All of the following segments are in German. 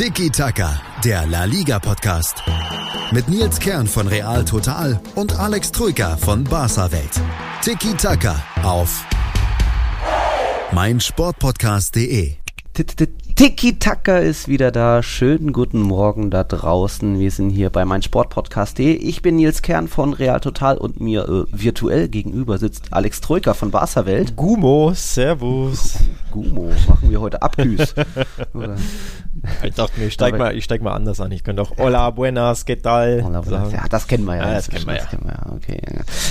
Tiki Taka, der La Liga Podcast. Mit Nils Kern von Real Total und Alex Troika von Barca Welt. Tiki Taka auf meinsportpodcast.de. Tiki-Taka ist wieder da. Schönen guten Morgen da draußen. Wir sind hier bei meinsportpodcast.de. Ich bin Nils Kern von Real Total und mir äh, virtuell gegenüber sitzt Alex Troika von Barca Welt. Gumo, Servus. Gumo, machen wir heute Abgüß. ich dachte mir, ich steig, mal, ich steig mal anders an. Ich könnte auch Hola, buenas, ¿qué tal? Hola, buenas. Ja, das kennen wir ja. ja das, kennen wir, das kennen wir ja. Okay.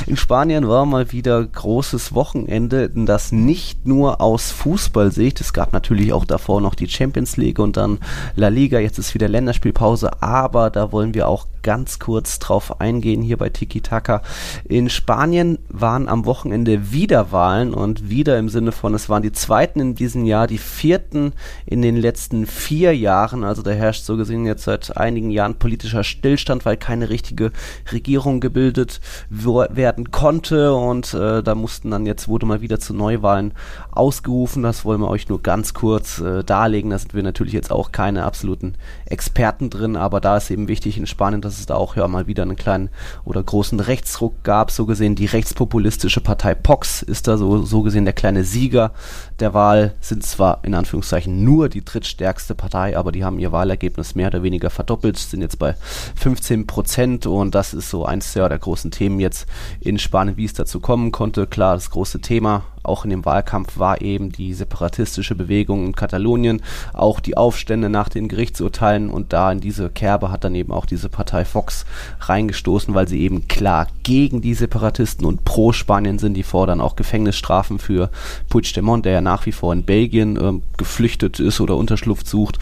In Spanien war mal wieder großes Wochenende, das nicht nur aus Fußballsicht, es gab natürlich auch davor noch die Champions League und dann La Liga, jetzt ist wieder Länderspielpause, aber da wollen wir auch ganz kurz drauf eingehen hier bei Tiki Taka. In Spanien waren am Wochenende wieder Wahlen und wieder im Sinne von, es waren die zweiten in diesem Jahr, die vierten in den letzten vier Jahren. Also da herrscht so gesehen jetzt seit einigen Jahren politischer Stillstand, weil keine richtige Regierung gebildet werden konnte und äh, da mussten dann jetzt wurde mal wieder zu Neuwahlen ausgerufen. Das wollen wir euch nur ganz kurz äh, darlegen. Da sind wir natürlich jetzt auch keine absoluten Experten drin, aber da ist eben wichtig in Spanien, dass es da auch ja mal wieder einen kleinen oder großen Rechtsruck gab. So gesehen die rechtspopulistische Partei Pox ist da so, so gesehen der kleine Sieger der Wahl, sind zwar in Anführungszeichen nur die drittstärkste Partei, aber die haben ihr Wahlergebnis mehr oder weniger verdoppelt, sind jetzt bei 15 Prozent und das ist so eins ja, der großen Themen jetzt in Spanien, wie es dazu kommen konnte. Klar, das große Thema auch in dem Wahlkampf war eben die separatistische Bewegung in Katalonien, auch die Aufstände nach den Gerichtsurteilen und da in diese Kerbe hat dann eben auch diese Partei Fox reingestoßen, weil sie eben klar gegen die Separatisten und pro Spanien sind. Die fordern auch Gefängnisstrafen für Puigdemont, der ja nach wie vor in Belgien äh, geflüchtet ist oder Unterschlupf sucht.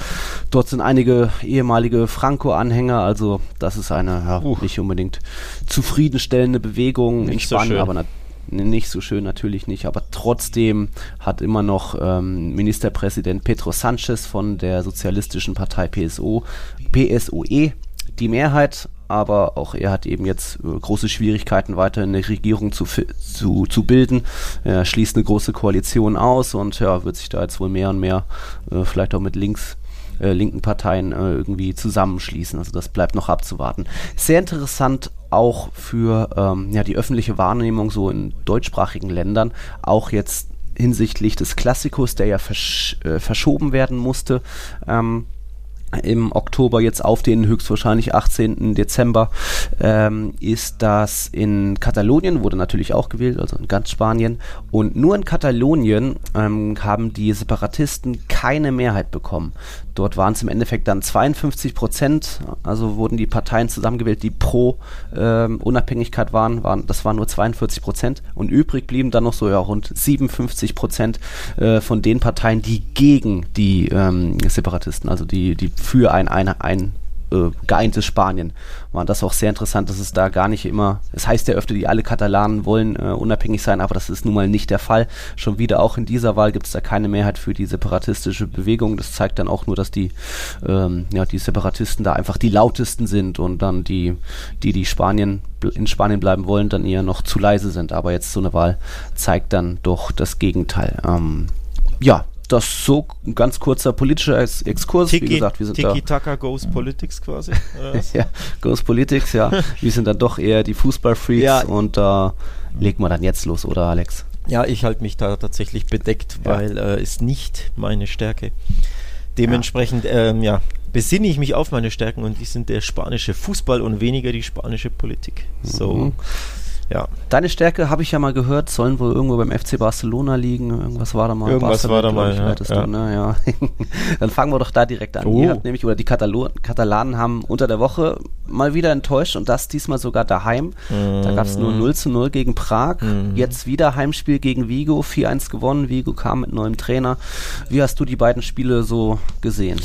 Dort sind einige ehemalige Franco-Anhänger, also das ist eine ja, uh. nicht unbedingt zufriedenstellende Bewegung nicht in Spanien, so aber natürlich nicht so schön natürlich nicht, aber trotzdem hat immer noch ähm, Ministerpräsident Pedro Sanchez von der sozialistischen Partei PSO, PSOE die Mehrheit, aber auch er hat eben jetzt äh, große Schwierigkeiten, weiter eine Regierung zu, zu, zu bilden. Er schließt eine große Koalition aus und ja, wird sich da jetzt wohl mehr und mehr äh, vielleicht auch mit links äh, linken Parteien äh, irgendwie zusammenschließen. Also das bleibt noch abzuwarten. Sehr interessant auch für ähm, ja, die öffentliche Wahrnehmung so in deutschsprachigen Ländern, auch jetzt hinsichtlich des Klassikos, der ja versch äh, verschoben werden musste. Ähm, im Oktober jetzt auf den höchstwahrscheinlich 18. Dezember ähm, ist das in Katalonien, wurde natürlich auch gewählt, also in ganz Spanien. Und nur in Katalonien ähm, haben die Separatisten keine Mehrheit bekommen. Dort waren es im Endeffekt dann 52 Prozent, also wurden die Parteien zusammengewählt, die pro ähm, Unabhängigkeit waren, waren, das waren nur 42 Prozent. Und übrig blieben dann noch so ja, rund 57 Prozent äh, von den Parteien, die gegen die ähm, Separatisten, also die, die für ein, ein, ein äh, geeintes Spanien. War das auch sehr interessant, dass es da gar nicht immer, es heißt ja öfter, die alle Katalanen wollen äh, unabhängig sein, aber das ist nun mal nicht der Fall. Schon wieder auch in dieser Wahl gibt es da keine Mehrheit für die separatistische Bewegung. Das zeigt dann auch nur, dass die, ähm, ja, die Separatisten da einfach die lautesten sind und dann die, die, die Spanien in Spanien bleiben wollen, dann eher noch zu leise sind. Aber jetzt so eine Wahl zeigt dann doch das Gegenteil. Ähm, ja, das so ein ganz kurzer politischer Exkurs. Tiki, Wie gesagt, wir sind Tiki. Taka Goes Politics quasi. ja, Goes Politics, ja. wir sind dann doch eher die Fußballfreaks ja. und da äh, legt man dann jetzt los, oder Alex? Ja, ich halte mich da tatsächlich bedeckt, ja. weil äh, ist nicht meine Stärke. Dementsprechend, ja. Ähm, ja, besinne ich mich auf meine Stärken und die sind der spanische Fußball und weniger die spanische Politik. So. Mhm. Ja. Deine Stärke, habe ich ja mal gehört, sollen wohl irgendwo beim FC Barcelona liegen. Irgendwas war da mal. Irgendwas Barcelona, war da mal, ja, ja. Du, ne? ja. Dann fangen wir doch da direkt an. Oh. Ihr habt nämlich, oder die Katalo Katalanen haben unter der Woche mal wieder enttäuscht und das diesmal sogar daheim. Mm. Da gab es nur 0 zu 0 gegen Prag. Mm. Jetzt wieder Heimspiel gegen Vigo, 4-1 gewonnen. Vigo kam mit neuem Trainer. Wie hast du die beiden Spiele so gesehen?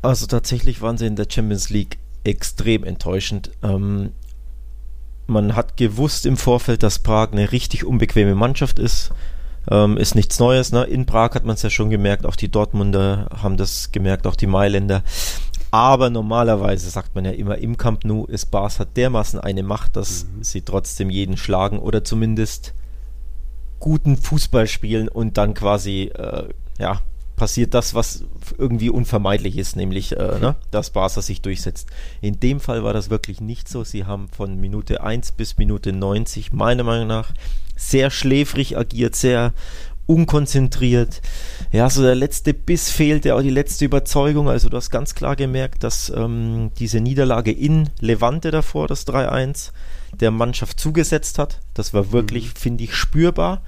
Also tatsächlich waren sie in der Champions League extrem enttäuschend. Ähm, man hat gewusst im Vorfeld, dass Prag eine richtig unbequeme Mannschaft ist. Ähm, ist nichts Neues. Ne? In Prag hat man es ja schon gemerkt, auch die Dortmunder haben das gemerkt, auch die Mailänder. Aber normalerweise sagt man ja immer, im Camp Nou ist Barca dermaßen eine Macht, dass mhm. sie trotzdem jeden schlagen oder zumindest guten Fußball spielen und dann quasi äh, ja, passiert das, was irgendwie unvermeidlich ist, nämlich, äh, ne, dass Barca sich durchsetzt. In dem Fall war das wirklich nicht so. Sie haben von Minute 1 bis Minute 90, meiner Meinung nach, sehr schläfrig agiert, sehr unkonzentriert. Ja, so der letzte Biss fehlte, auch die letzte Überzeugung. Also du hast ganz klar gemerkt, dass ähm, diese Niederlage in Levante davor, das 3-1, der Mannschaft zugesetzt hat. Das war wirklich, mhm. finde ich, spürbar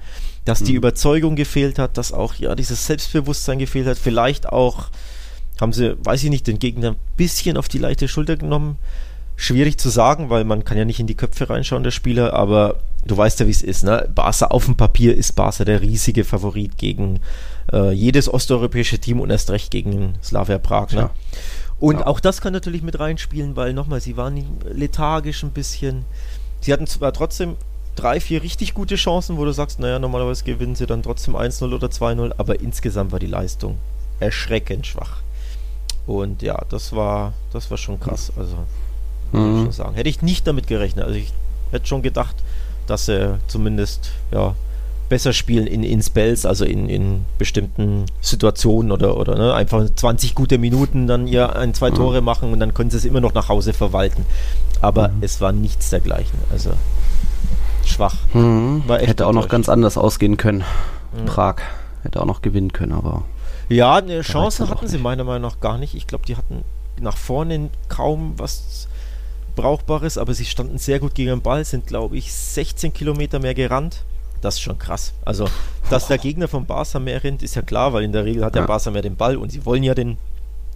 dass die mhm. Überzeugung gefehlt hat, dass auch ja dieses Selbstbewusstsein gefehlt hat. Vielleicht auch haben sie, weiß ich nicht, den Gegner ein bisschen auf die leichte Schulter genommen. Schwierig zu sagen, weil man kann ja nicht in die Köpfe reinschauen der Spieler, aber du weißt ja, wie es ist. Ne? Barca auf dem Papier ist Barca der riesige Favorit gegen äh, jedes osteuropäische Team und erst recht gegen Slavia Prag. Ne? Ja. Und ja. auch das kann natürlich mit reinspielen, weil nochmal, sie waren lethargisch ein bisschen. Sie hatten zwar trotzdem drei, vier richtig gute Chancen, wo du sagst, naja, normalerweise gewinnen sie dann trotzdem 1-0 oder 2-0, aber insgesamt war die Leistung erschreckend schwach. Und ja, das war, das war schon krass. Also, mhm. ich schon sagen. Hätte ich nicht damit gerechnet. Also ich hätte schon gedacht, dass sie zumindest, ja, besser spielen in, in Spells, also in, in bestimmten Situationen oder, oder ne, einfach 20 gute Minuten dann ihr ein, zwei mhm. Tore machen und dann können sie es immer noch nach Hause verwalten. Aber mhm. es war nichts dergleichen. Also schwach. Mhm. Hätte auch noch ganz anders ausgehen können. Mhm. Prag hätte auch noch gewinnen können, aber. Ja, eine Chance hatten sie meiner Meinung nach gar nicht. Ich glaube, die hatten nach vorne kaum was Brauchbares, aber sie standen sehr gut gegen den Ball, sind, glaube ich, 16 Kilometer mehr gerannt. Das ist schon krass. Also, dass der Gegner vom Barca mehr rennt, ist ja klar, weil in der Regel hat ja. der Barca mehr den Ball und sie wollen ja den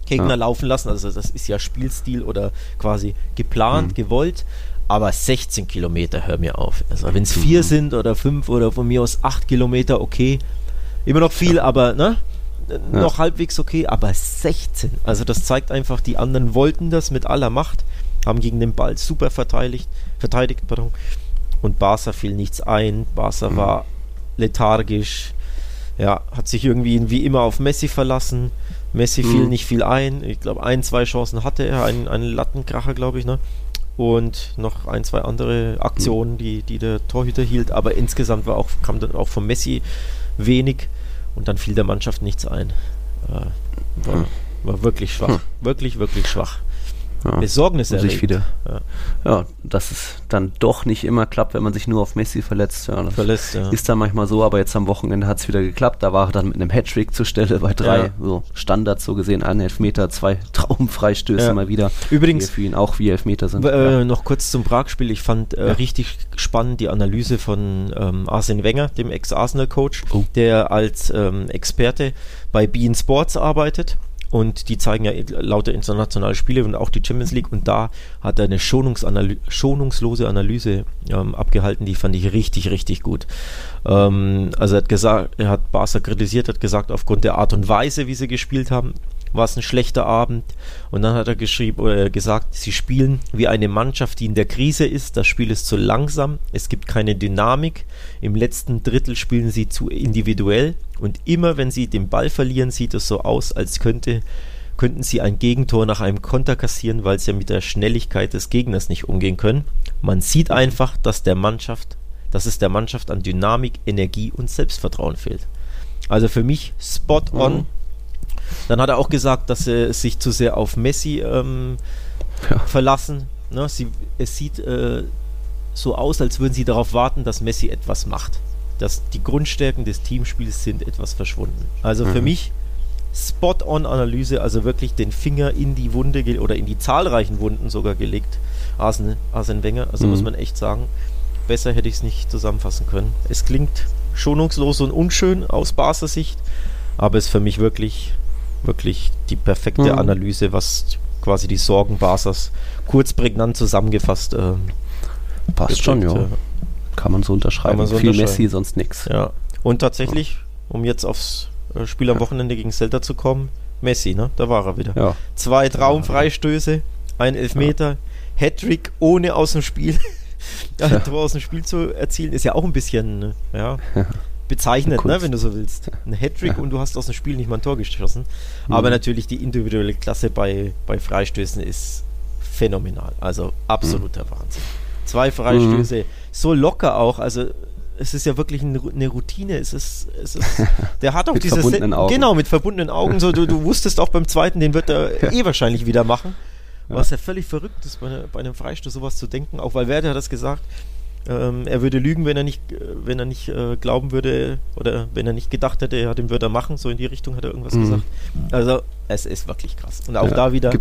Gegner ja. laufen lassen. Also, das ist ja Spielstil oder quasi geplant, mhm. gewollt aber 16 Kilometer, hör mir auf. Also wenn es vier mhm. sind oder fünf oder von mir aus acht Kilometer, okay. Immer noch viel, ja. aber ne? Ja. Noch halbwegs okay, aber 16. Also das zeigt einfach, die anderen wollten das mit aller Macht, haben gegen den Ball super verteidigt, verteidigt, pardon. Und Barca fiel nichts ein. Barca mhm. war lethargisch, ja, hat sich irgendwie wie immer auf Messi verlassen. Messi mhm. fiel nicht viel ein. Ich glaube, ein, zwei Chancen hatte er, einen, einen Lattenkracher, glaube ich, ne? Und noch ein, zwei andere Aktionen, mhm. die, die der Torhüter hielt. Aber insgesamt war auch, kam dann auch von Messi wenig und dann fiel der Mannschaft nichts ein. Äh, war, war, wirklich schwach. Hm. Wirklich, wirklich schwach ja, besorgniserregend. Wieder, ja. ja, dass es dann doch nicht immer klappt, wenn man sich nur auf Messi verletzt. Ja, Verletzt, ja. ist dann manchmal so, aber jetzt am Wochenende hat es wieder geklappt. Da war er dann mit einem Hattrick zur Stelle bei drei ja. so Standards so gesehen, ein Elfmeter, zwei Traumfreistöße mal wieder. Übrigens für ihn auch wie Elfmeter sind. Äh, noch kurz zum Prag-Spiel. Ich fand äh, richtig spannend die Analyse von ähm, Arsene Wenger, dem Ex-Arsenal-Coach, oh. der als ähm, Experte bei Bein Sports arbeitet und die zeigen ja lauter internationale Spiele und auch die Champions League. Und da hat er eine schonungslose Analyse ähm, abgehalten, die fand ich richtig, richtig gut. Ähm, also er hat gesagt, er hat Barca kritisiert, hat gesagt, aufgrund der Art und Weise, wie sie gespielt haben, war es ein schlechter Abend. Und dann hat er geschrieben, äh, gesagt, sie spielen wie eine Mannschaft, die in der Krise ist. Das Spiel ist zu langsam. Es gibt keine Dynamik. Im letzten Drittel spielen sie zu individuell. Und immer wenn sie den Ball verlieren, sieht es so aus, als könnte, könnten sie ein Gegentor nach einem Konter kassieren, weil sie ja mit der Schnelligkeit des Gegners nicht umgehen können. Man sieht einfach, dass der Mannschaft, dass es der Mannschaft an Dynamik, Energie und Selbstvertrauen fehlt. Also für mich spot on. Mhm. Dann hat er auch gesagt, dass sie sich zu sehr auf Messi ähm, ja. verlassen. Ne? Sie, es sieht äh, so aus, als würden sie darauf warten, dass Messi etwas macht. Dass die Grundstärken des Teamspiels sind etwas verschwunden. Also mhm. für mich Spot-on-Analyse, also wirklich den Finger in die Wunde oder in die zahlreichen Wunden sogar gelegt. Arsene, Arsene Wenger, also mhm. muss man echt sagen, besser hätte ich es nicht zusammenfassen können. Es klingt schonungslos und unschön aus Barca Sicht, aber ist für mich wirklich wirklich die perfekte mhm. Analyse, was quasi die Sorgen Barsas kurz prägnant zusammengefasst. Äh, Passt schon, ja. Äh, Kann man so unterschreiben. Man so Viel unterschreiben. Messi, sonst nichts. Ja. Und tatsächlich, um jetzt aufs äh, Spiel am Wochenende gegen Celta zu kommen, Messi, ne? Da war er wieder. Ja. Zwei Traumfreistöße, ein Elfmeter, ja. Hattrick ohne aus dem Spiel. ein Tor aus dem Spiel zu erzielen, ist ja auch ein bisschen, ja bezeichnet, ne, wenn du so willst. Ein Hattrick ja. und du hast aus dem Spiel nicht mal ein Tor geschossen. Mhm. Aber natürlich die individuelle Klasse bei, bei Freistößen ist phänomenal. Also absoluter mhm. Wahnsinn. Zwei Freistöße, mhm. so locker auch. Also es ist ja wirklich eine Routine. Es ist, es ist, der hat auch Mit dieses verbundenen Augen. genau mit verbundenen Augen. So, du, du wusstest auch beim zweiten, den wird er eh wahrscheinlich wieder machen. Was ja völlig verrückt ist, bei, bei einem Freistoß sowas zu denken. Auch weil Werder hat das gesagt. Ähm, er würde lügen, wenn er nicht, äh, wenn er nicht äh, glauben würde oder wenn er nicht gedacht hätte, er den würde er machen. So in die Richtung hat er irgendwas Mhm. gesagt. Also es ist wirklich krass. Und auch Ja, da wieder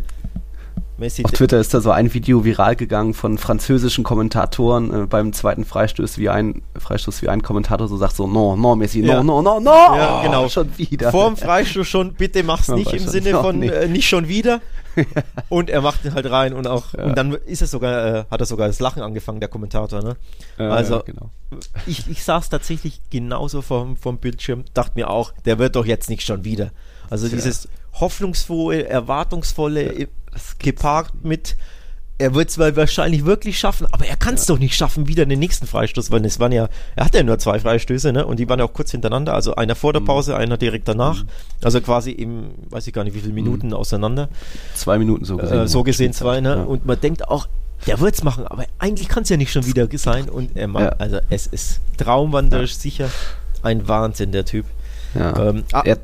Messi. Auf Twitter ist da so ein Video viral gegangen von französischen Kommentatoren äh, beim zweiten Freistoß, wie ein Freistoß, wie ein Kommentator so sagt so, no, no, Messi, no, Ja. no, no, no, Ja, genau. schon wieder. Vorm Freistoß schon, bitte mach's Ja, nicht im. Sinne Ja, von äh, nicht schon wieder. und er macht ihn halt rein und auch Ja. und dann ist es sogar, äh, hat er sogar das Lachen angefangen, der Kommentator, ne? Ja, also genau. ich, ich saß tatsächlich genauso vom, vom Bildschirm, dachte mir auch, der wird doch jetzt nicht schon wieder. Also Ja. dieses hoffnungsvolle, erwartungsvolle, gepaart mit, er wird es wahrscheinlich wirklich schaffen, aber er kann es doch nicht schaffen, wieder den nächsten Freistoß, weil es waren ja, er hatte ja nur zwei Freistöße, ne? Und die waren ja auch kurz hintereinander, also einer vor der Mhm. Pause, einer direkt danach. Also quasi im, weiß ich gar nicht, wie viele Minuten auseinander. Zwei Minuten so gesehen. Äh, so gesehen zwei, ne? Ja. Und man denkt auch, der wird's machen, aber eigentlich kann es ja nicht schon wieder sein. Und er macht, Ja. also es ist traumwanderisch sicher ein Wahnsinn, der Typ. Ja. Ähm, ah, er,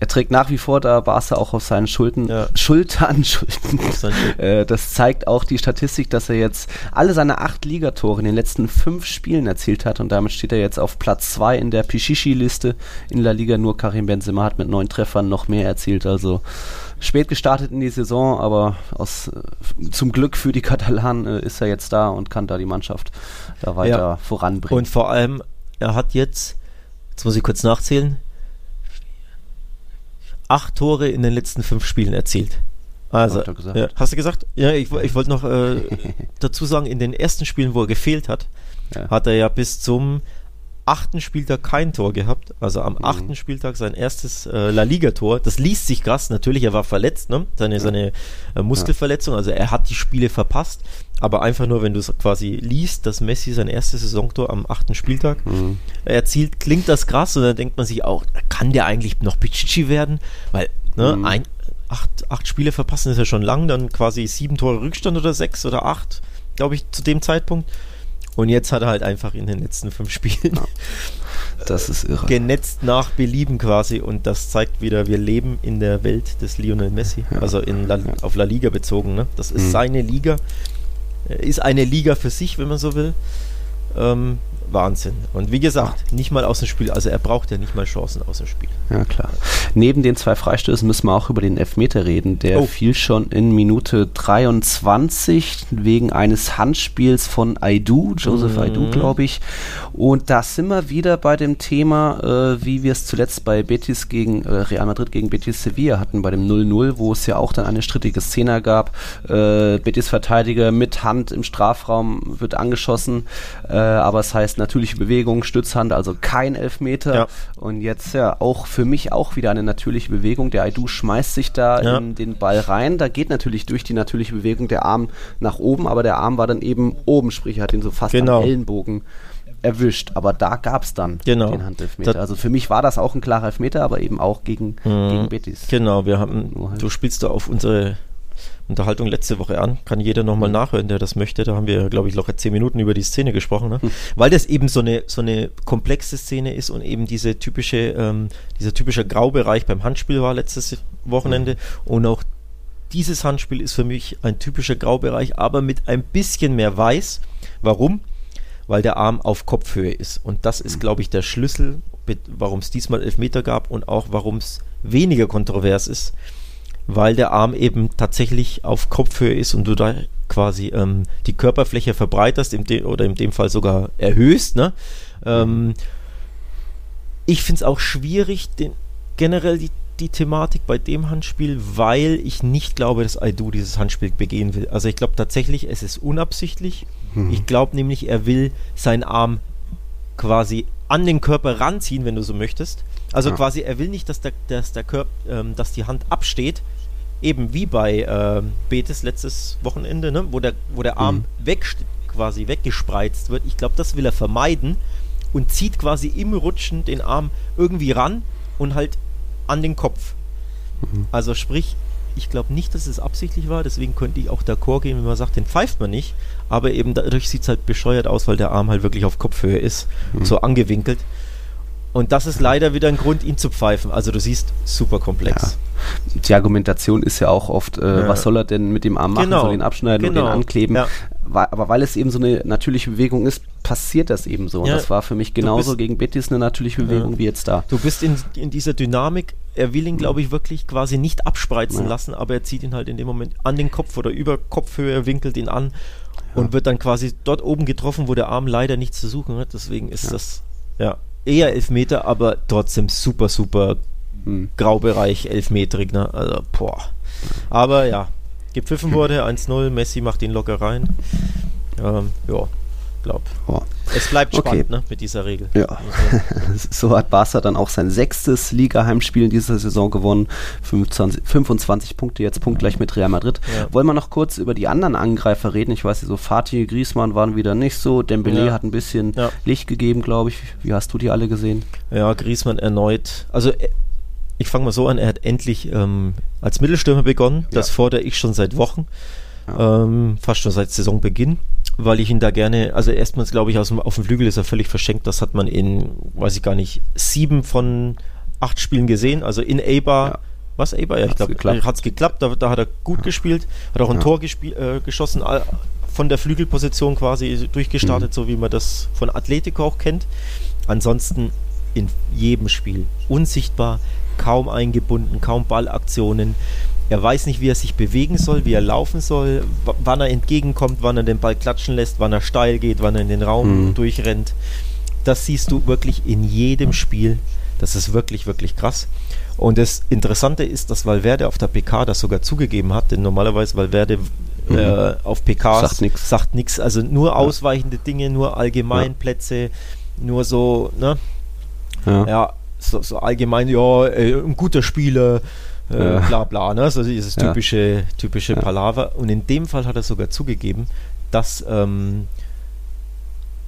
er trägt nach wie vor da Barca auch auf seinen Schultern, Ja. Schultern, Schultern. Äh, das zeigt auch die Statistik, dass er jetzt alle seine acht Ligatore in den letzten fünf Spielen erzielt hat und damit steht er jetzt auf Platz zwei in der Pichichi-Liste in La Liga. Nur Karim Benzema hat mit neun Treffern noch mehr erzielt, also spät gestartet in die Saison, aber aus, äh, zum Glück für die Katalanen äh, ist er jetzt da und kann da die Mannschaft da weiter Ja. voranbringen. Und vor allem, er hat jetzt, jetzt muss ich kurz nachzählen, acht Tore in den letzten fünf Spielen erzielt. Also, ja, hast du gesagt? Ja, ich, ich wollte noch äh, dazu sagen, in den ersten Spielen, wo er gefehlt hat, Ja. hat er ja bis zum achten Spieltag kein Tor gehabt. Also am Mhm. achten Spieltag sein erstes äh, La Liga-Tor. Das liest sich krass. Natürlich, er war verletzt, ne? Seine, seine äh, Muskelverletzung. Also er hat die Spiele verpasst. Aber einfach nur, wenn du es quasi liest, dass Messi sein erstes Saisontor am achten Spieltag Mhm. erzielt, klingt das krass und dann denkt man sich auch, kann der eigentlich noch Pichichi werden? Weil, ne, Mhm. ein, acht, acht Spiele verpassen ist ja schon lang, dann quasi sieben Tore Rückstand oder sechs oder acht, glaube ich, zu dem Zeitpunkt. Und jetzt hat er halt einfach in den letzten fünf Spielen Ja. Das ist irre. genetzt nach Belieben quasi und das zeigt wieder, wir leben in der Welt des Lionel Messi, Ja. also in La, auf La Liga bezogen. Ne? Das ist Mhm. seine Liga, Äh, ist eine Liga für sich, wenn man so will. Ähm, Wahnsinn. Und wie gesagt, nicht mal aus dem Spiel, also er braucht ja nicht mal Chancen aus dem Spiel. Ja, klar. Neben den zwei Freistößen müssen wir auch über den Elfmeter reden. Der Oh. fiel schon in Minute 23 wegen eines Handspiels von Aidu, Joseph Mhm. Aidu, glaube ich. Und da sind wir wieder bei dem Thema, äh, wie wir es zuletzt bei Betis gegen äh, Real Madrid gegen Betis Sevilla hatten, bei dem 0-0, wo es ja auch dann eine strittige Szene gab. Äh, Betis Verteidiger mit Hand im Strafraum wird angeschossen, äh, aber es heißt natürliche Bewegung, Stützhand, also kein Elfmeter. Ja. Und jetzt ja auch für mich auch wieder eine natürliche Bewegung. Der Aidu schmeißt sich da Ja. in den Ball rein. Da geht natürlich durch die natürliche Bewegung der Arm nach oben, aber der Arm war dann eben oben, sprich er hat ihn so fast Genau. am Ellenbogen erwischt. Aber da gab es dann Genau. den Handelfmeter. Da- also für mich war das auch ein klarer Elfmeter, aber eben auch gegen, Mhm. gegen Betis. Genau, wir haben, halt. du spielst da auf unsere Unterhaltung letzte Woche an. Kann jeder nochmal nachhören, der das möchte. Da haben wir, glaube ich, locker zehn Minuten über die Szene gesprochen, ne? weil das eben so eine, so eine komplexe Szene ist und eben diese typische, ähm, dieser typische Graubereich beim Handspiel war letztes Wochenende und auch dieses Handspiel ist für mich ein typischer Graubereich, aber mit ein bisschen mehr Weiß. Warum? Weil der Arm auf Kopfhöhe ist. Und das ist, glaube ich, der Schlüssel, warum es diesmal Elfmeter gab und auch warum es weniger kontrovers ist, weil der Arm eben tatsächlich auf Kopfhöhe ist und du da quasi ähm, die Körperfläche verbreiterst im de oder in dem Fall sogar erhöhst. Ne? Ähm, ich finde es auch schwierig, den, generell die, die Thematik bei dem Handspiel, weil ich nicht glaube, dass Aidu dieses Handspiel begehen will. Also ich glaube tatsächlich, es ist unabsichtlich. Mhm. Ich glaube nämlich, er will seinen Arm quasi an den Körper ranziehen, wenn du so möchtest. Also Ja. quasi, er will nicht, dass der, dass der Körper, ähm, dass die Hand absteht, eben wie bei ähm, Betis letztes Wochenende, ne? wo der, wo der Arm Mhm. weg, quasi weggespreizt wird. Ich glaube, das will er vermeiden und zieht quasi im Rutschen den Arm irgendwie ran und halt an den Kopf. Mhm. Also sprich, Ich glaube nicht, dass es absichtlich war, deswegen könnte ich auch d'accord gehen, wenn man sagt, den pfeift man nicht. Aber eben dadurch sieht es halt bescheuert aus, weil der Arm halt wirklich auf Kopfhöhe ist, mhm. so angewinkelt. Und das ist leider wieder ein Grund, ihn zu pfeifen. Also du siehst, super komplex. Ja. Die Argumentation ist ja auch oft, äh, ja. was soll er denn mit dem Arm machen? Genau. Soll ihn abschneiden genau. oder den ankleben? Ja. Aber weil es eben so eine natürliche Bewegung ist, passiert das eben so. Und das war für mich genauso bist, gegen Betis eine natürliche Bewegung wie jetzt da. Du bist in, in dieser Dynamik, er will ihn, glaube ich, wirklich quasi nicht abspreizen lassen, aber er zieht ihn halt in dem Moment an den Kopf oder über Kopfhöhe, winkelt ihn an und wird dann quasi dort oben getroffen, wo der Arm leider nichts zu suchen hat. Deswegen ist das, ja, eher Elfmeter, aber trotzdem super, super hm. Graubereich, elfmetrig, ne? Also, boah. Aber ja, gepfiffen wurde, 1-0, Messi macht ihn locker rein. Ähm, ja, glaub. Oh. Es bleibt spannend okay. ne, mit dieser Regel. Ja. so hat Barca dann auch sein sechstes Liga-Heimspiel in dieser Saison gewonnen. 25, 25 Punkte, jetzt punktgleich mit Real Madrid. Ja. Wollen wir noch kurz über die anderen Angreifer reden? Ich weiß nicht, so Fatih, Griezmann waren wieder nicht so. Dembele ja. hat ein bisschen ja. Licht gegeben, glaube ich. Wie hast du die alle gesehen? Ja, Griezmann erneut. Also äh, ich fange mal so an, er hat endlich ähm, als Mittelstürmer begonnen. Das fordere ich schon seit Wochen. Ähm, fast schon seit Saisonbeginn weil ich ihn da gerne, also erstmals glaube ich, aus dem, auf dem Flügel ist er völlig verschenkt. Das hat man in, weiß ich gar nicht, sieben von acht Spielen gesehen. Also in Eibar, ja. was Eibar? Ja, ich glaube, hat es geklappt. Da, da, hat er gut ja. gespielt, hat auch ein. Tor äh, geschossen, von der Flügelposition quasi durchgestartet, mhm. so wie man das von Atletico auch kennt. Ansonsten in jedem Spiel unsichtbar, kaum eingebunden, kaum Ballaktionen. Er weiß nicht, wie er sich bewegen soll, wie er laufen soll, wann er entgegenkommt, wann er den Ball klatschen lässt, wann er steil geht, wann er in den Raum mhm. durchrennt. Das siehst du wirklich in jedem Spiel. Das ist wirklich, wirklich krass. Und das Interessante ist, dass Valverde auf der PK das sogar zugegeben hat, denn normalerweise Valverde mhm. äh, auf PKs sagt nichts. Also nur ausweichende Dinge, nur Allgemeinplätze, ja. nur so, ne? Ja, ja so, so allgemein, ja, äh, ein guter Spieler, äh, bla bla, ne? So dieses typische, typische. Palaver. Und in dem Fall hat er sogar zugegeben, dass, ähm,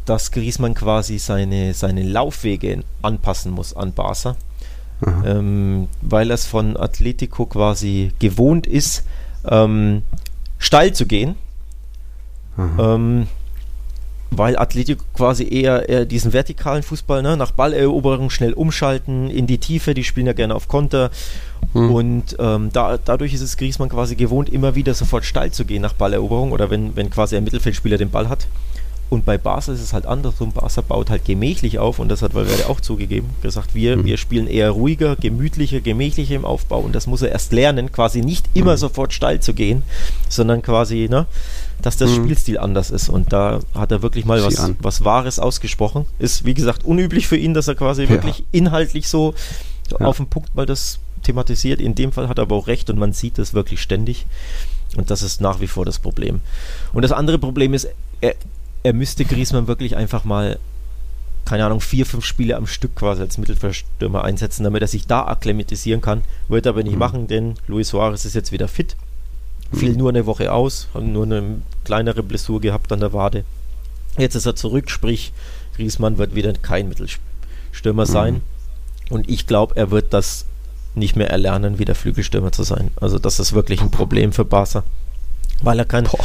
dass Griezmann quasi seine, seine Laufwege anpassen muss an Barca. Ähm, weil er es von Atletico quasi gewohnt ist, ähm, steil zu gehen. Ähm, weil Atletico quasi eher, eher diesen vertikalen Fußball, ne, nach Balleroberung schnell umschalten, in die Tiefe, die spielen ja gerne auf Konter. Hm. Und ähm, da, dadurch ist es Griezmann quasi gewohnt, immer wieder sofort steil zu gehen nach Balleroberung oder wenn, wenn quasi ein Mittelfeldspieler den Ball hat. Und bei Barca ist es halt andersrum. Barca baut halt gemächlich auf und das hat Valverde auch zugegeben. Gesagt, wir, mhm. wir spielen eher ruhiger, gemütlicher, gemächlicher im Aufbau und das muss er erst lernen, quasi nicht immer mhm. sofort steil zu gehen, sondern quasi, ne, dass der mhm. Spielstil anders ist. Und da hat er wirklich mal was, was Wahres ausgesprochen. Ist, wie gesagt, unüblich für ihn, dass er quasi ja. wirklich inhaltlich so ja. auf den Punkt mal das thematisiert. In dem Fall hat er aber auch recht und man sieht das wirklich ständig. Und das ist nach wie vor das Problem. Und das andere Problem ist, er, er müsste Griezmann wirklich einfach mal, keine Ahnung, vier, fünf Spiele am Stück quasi als Mittelfeldstürmer einsetzen, damit er sich da akklimatisieren kann. Wird er aber nicht mhm. machen, denn Luis Suarez ist jetzt wieder fit. Mhm. Fiel nur eine Woche aus, hat nur eine kleinere Blessur gehabt an der Wade. Jetzt ist er zurück, sprich, Griezmann wird wieder kein Mittelstürmer mhm. sein. Und ich glaube, er wird das nicht mehr erlernen, wieder Flügelstürmer zu sein. Also das ist wirklich ein Problem für Barca. Weil er kann, Boah.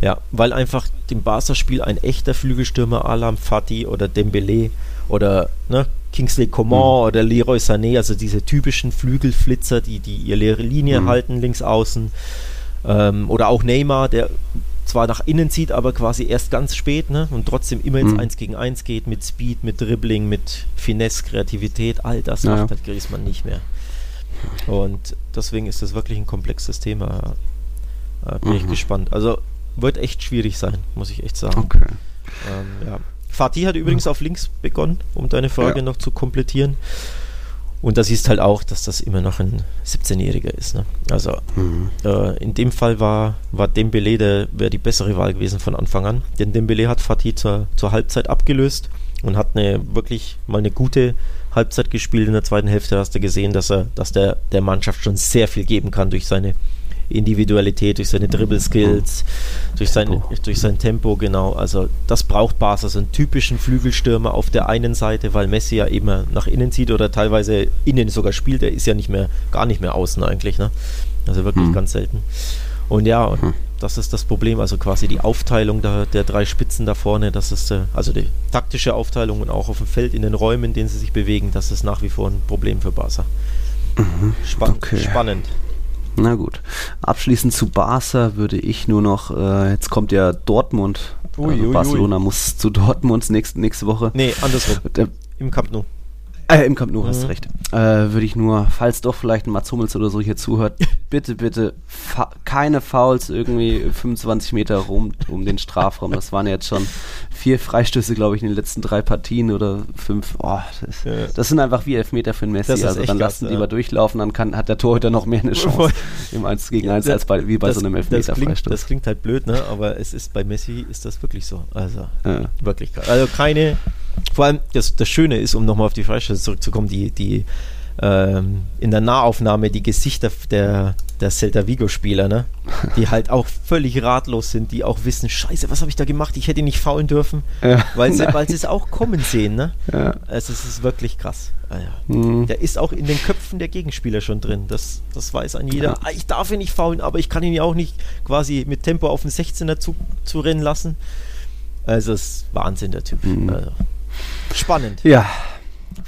ja, weil einfach dem Barca-Spiel ein echter Flügelstürmer, Alam Fati oder Dembele oder ne, Kingsley Coman mhm. oder Leroy Sané, also diese typischen Flügelflitzer, die, die ihre Linie mhm. halten, links außen. Ähm, oder auch Neymar, der zwar nach innen zieht, aber quasi erst ganz spät ne, und trotzdem immer ins mhm. 1 gegen 1 geht, mit Speed, mit Dribbling, mit Finesse, Kreativität, all das naja. macht halt Griezmann nicht mehr. Und deswegen ist das wirklich ein komplexes Thema. Äh, bin mhm. ich gespannt. Also wird echt schwierig sein, muss ich echt sagen. Okay. Ähm, ja. Fatih hat übrigens mhm. auf links begonnen, um deine Frage ja. noch zu komplettieren. Und da siehst halt auch, dass das immer noch ein 17-Jähriger ist. Ne? Also mhm. äh, in dem Fall war, war Dembele der wäre die bessere Wahl gewesen von Anfang an. Denn Dembele hat Fatih zur, zur Halbzeit abgelöst und hat eine wirklich mal eine gute Halbzeit gespielt. In der zweiten Hälfte hast du gesehen, dass er, dass der, der Mannschaft schon sehr viel geben kann durch seine Individualität, durch seine Dribble-Skills, durch sein, durch sein Tempo, genau. Also das braucht Barca, so einen typischen Flügelstürmer auf der einen Seite, weil Messi ja immer nach innen zieht oder teilweise innen sogar spielt. Er ist ja nicht mehr, gar nicht mehr außen eigentlich, ne? Also wirklich hm. ganz selten. Und ja, und hm. das ist das Problem, also quasi die Aufteilung der, der drei Spitzen da vorne, das ist äh, also die taktische Aufteilung und auch auf dem Feld in den Räumen, in denen sie sich bewegen, das ist nach wie vor ein Problem für Barca. Mhm. Okay. Spannend. Na gut. Abschließend zu Barca würde ich nur noch, äh, jetzt kommt ja Dortmund. Ui, also ui, Barcelona ui. muss zu Dortmund nächste, nächste Woche. Nee, andersrum. Der, Im Camp Nou. Äh, Im Camp Nou, mhm. hast recht. Äh, Würde ich nur, falls doch vielleicht ein Mats Hummels oder so hier zuhört, bitte, bitte keine Fouls irgendwie 25 Meter rum um den Strafraum. Das waren jetzt schon vier Freistöße, glaube ich, in den letzten drei Partien oder fünf. Oh, das, ja. das sind einfach wie Elfmeter für einen Messi. Also dann lassen die ja. lieber durchlaufen, dann kann, hat der Torhüter noch mehr eine Chance im 1 gegen 1 als bei, wie bei das, so einem Elfmeter-Freistoß. Das, das, klingt halt blöd, ne? aber es ist bei Messi ist das wirklich so. Also ja. wirklich. Also keine vor allem das, das Schöne ist, um nochmal auf die Freistöße zurückzukommen, die, die ähm, in der Nahaufnahme die Gesichter der, der Celta Vigo-Spieler, ne? die halt auch völlig ratlos sind, die auch wissen, scheiße, was habe ich da gemacht? Ich hätte ihn nicht faulen dürfen, ja. weil, sie, weil sie es auch kommen sehen. Ne? Ja. Also es ist wirklich krass. Ja. mhm. Der ist auch in den Köpfen der Gegenspieler schon drin. Das, das weiß ein jeder. Ja. Ah, ich darf ihn nicht faulen, aber ich kann ihn ja auch nicht quasi mit Tempo auf den 16er zu, zu rennen lassen. Also es ist Wahnsinn, der Typ. Mhm. Also. Spannend. Ja,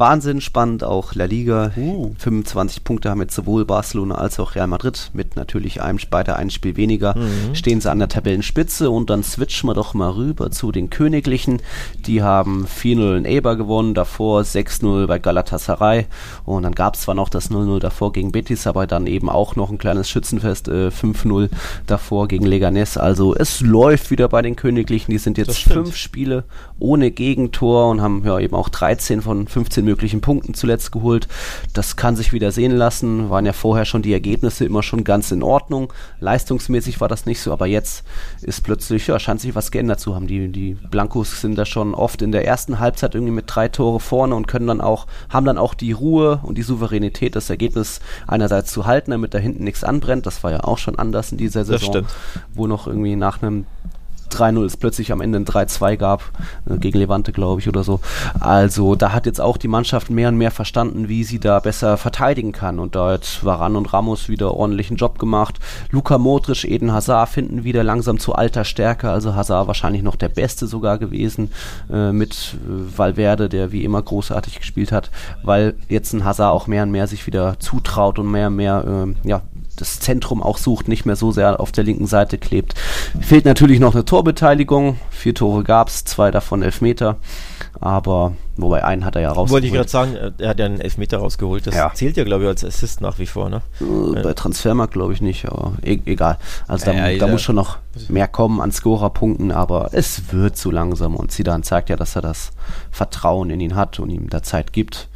Wahnsinn spannend, auch La Liga. Uh. 25 Punkte haben jetzt sowohl Barcelona als auch Real Madrid mit natürlich einem weiter ein Spiel weniger. Mhm. Stehen sie an der Tabellenspitze und dann switchen wir doch mal rüber zu den Königlichen. Die haben 4-0 in Eber gewonnen, davor 6-0 bei Galatasaray und dann gab es zwar noch das 0-0 davor gegen Betis, aber dann eben auch noch ein kleines Schützenfest, äh, 5-0 davor gegen Leganes. Also es läuft wieder bei den Königlichen. Die sind jetzt fünf Spiele ohne Gegentor und haben ja eben auch 13 von 15 möglichen Punkten zuletzt geholt. Das kann sich wieder sehen lassen. Waren ja vorher schon die Ergebnisse immer schon ganz in Ordnung. Leistungsmäßig war das nicht so, aber jetzt ist plötzlich, ja, scheint sich was geändert zu haben. Die, die Blancos sind da schon oft in der ersten Halbzeit irgendwie mit drei Tore vorne und können dann auch, haben dann auch die Ruhe und die Souveränität, das Ergebnis einerseits zu halten, damit da hinten nichts anbrennt. Das war ja auch schon anders in dieser Saison, wo noch irgendwie nach einem 3-0 es plötzlich am Ende ein 3-2 gab, äh, gegen Levante, glaube ich, oder so. Also da hat jetzt auch die Mannschaft mehr und mehr verstanden, wie sie da besser verteidigen kann. Und da hat Varan und Ramos wieder ordentlichen Job gemacht. Luka Modric, Eden Hazard finden wieder langsam zu alter Stärke. Also Hazard wahrscheinlich noch der Beste sogar gewesen äh, mit äh, Valverde, der wie immer großartig gespielt hat, weil jetzt ein Hazard auch mehr und mehr sich wieder zutraut und mehr und mehr äh, ja, das Zentrum auch sucht, nicht mehr so sehr auf der linken Seite klebt. Fehlt natürlich noch eine Torbeteiligung. Vier Tore gab es, zwei davon Elfmeter. Aber, wobei einen hat er ja rausgeholt. Wollte ich gerade sagen, äh, er hat ja einen Elfmeter rausgeholt. Das ja. zählt ja, glaube ich, als Assist nach wie vor. Ne? Äh, bei Transfermarkt glaube ich nicht, aber e egal. Also da, ja, da muss schon noch mehr kommen an Scorerpunkten, aber es wird zu langsam. Und Zidane zeigt ja, dass er das Vertrauen in ihn hat und ihm da Zeit gibt.